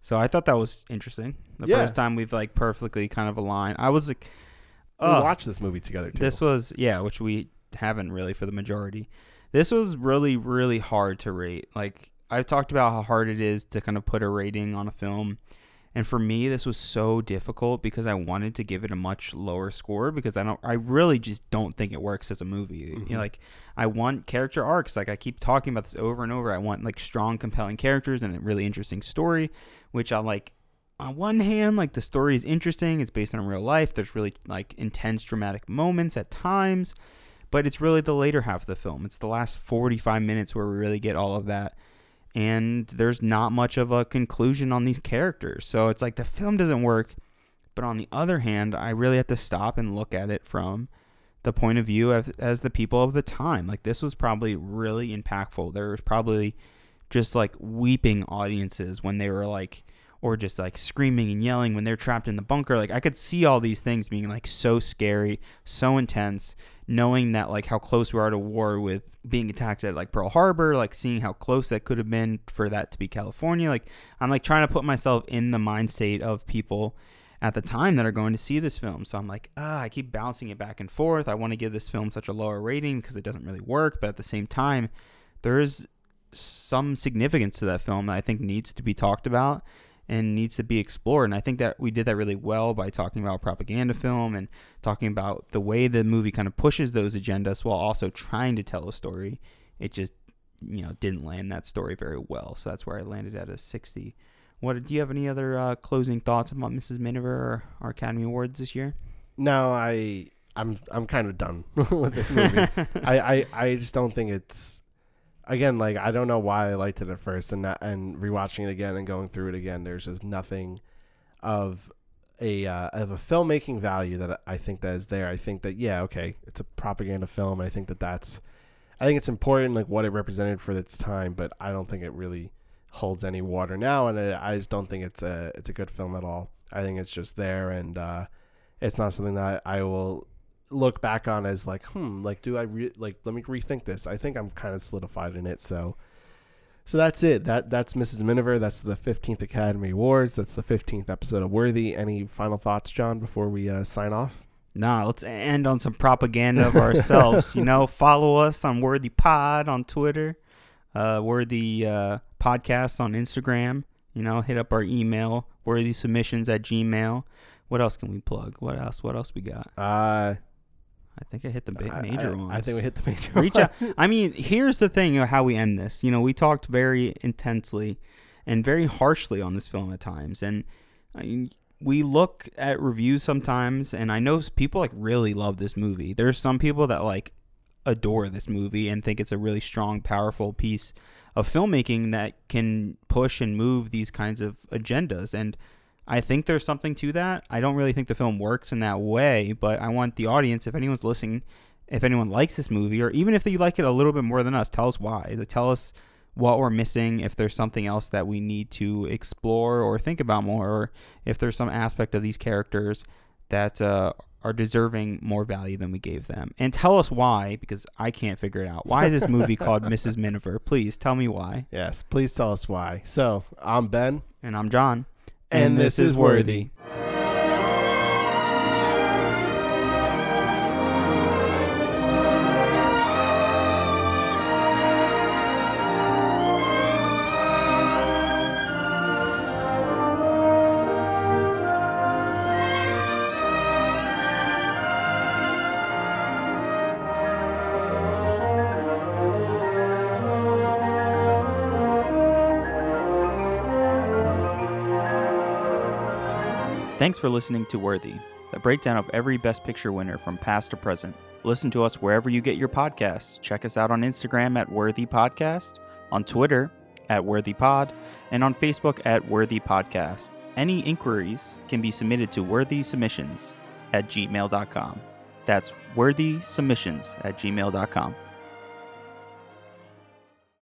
So I thought that was interesting. The Yeah. first time we've like perfectly kind of aligned. I was like, We oh, watched this movie together too. this was yeah, which we haven't really for the majority. This was really really hard to rate. Like I've talked about how hard it is to kind of put a rating on a film. And for me, this was so difficult because I wanted to give it a much lower score because I don't, I really just don't think it works as a movie. You know, mm-hmm. like I want character arcs. Like I keep talking about this over and over. I want like strong, compelling characters and a really interesting story, which I like. On one hand, like the story is interesting. It's based on real life. There's really like intense, dramatic moments at times, but it's really the later half of the film. It's the last 45 minutes where we really get all of that and there's not much of a conclusion on these characters. So it's like the film doesn't work. But on the other hand, I really have to stop and look at it from the point of view of, as the people of the time. Like this was probably really impactful. There was probably just like weeping audiences when they were like or just like screaming and yelling when they're trapped in the bunker. Like I could see all these things being like so scary, so intense, knowing that like how close we are to war with being attacked at like Pearl Harbor, like seeing how close that could have been for that to be California. Like I'm like trying to put myself in the mind state of people at the time that are going to see this film. So I'm like, ah, I keep bouncing it back and forth. I want to give this film such a lower rating because it doesn't really work, but at the same time, there is some significance to that film that I think needs to be talked about and needs to be explored. And I think that we did that really well by talking about propaganda film and talking about the way the movie kind of pushes those agendas while also trying to tell a story. It just, you know, didn't land that story very well. So that's where I landed at a 60. What do you have any other uh, closing thoughts about Mrs. Miniver or our Academy Awards this year? No, I I'm I'm kind of done [laughs] with this movie. [laughs] I, I I just don't think it's again like I don't know why I liked it at first and and rewatching it again and going through it again. There's just nothing of a uh, of a filmmaking value that I think that is there. I think that yeah, okay, it's a propaganda film. I think that that's I think it's important like what it represented for its time, but I don't think it really holds any water now, and I, I just don't think it's a it's a good film at all. I think it's just there, and uh, it's not something that I will look back on as like, hmm, like do I re- like let me rethink this. I think I'm kind of solidified in it, so so that's it. That that's Mrs. Miniver. That's the 15th Academy Awards. That's the 15th episode of Worthy. Any final thoughts, John, before we uh, sign off? Nah, let's end on some propaganda of ourselves. you know, [laughs] follow us on Worthy Pod on Twitter, uh, Worthy uh, Podcast on Instagram. You know, hit up our email, Worthy Submissions at Gmail. What else can we plug? What else? What else we got? Uh, I think I hit the big major I, ones. I think we hit the major. reach out. I mean, here's the thing of how we end this. You know, we talked very intensely and very harshly on this film at times, and uh, I mean, we look at reviews sometimes, and I know people like really love this movie. There's some people that like adore this movie and think it's a really strong, powerful piece of filmmaking that can push and move these kinds of agendas and. I think there's something to that. I don't really think the film works in that way, but I want the audience, if anyone's listening, if anyone likes this movie, or even if you like it a little bit more than us, tell us why. Tell us what we're missing, if there's something else that we need to explore or think about more, or if there's some aspect of these characters that uh, are deserving more value than we gave them. And tell us why, because I can't figure it out. Why is this movie [laughs] called Mrs. Miniver? Please tell me why. Yes, please tell us why. So, I'm Ben. And I'm John. And this is Worthy. Thanks for listening to Worthy, the breakdown of every Best Picture winner from past to present. Listen to us wherever you get your podcasts. Check us out on Instagram at Worthy Podcast, on Twitter at Worthy Pod, and on Facebook at Worthy Podcast. Any inquiries can be submitted to worthy submissions at gmail.com. That's worthy submissions at gmail.com.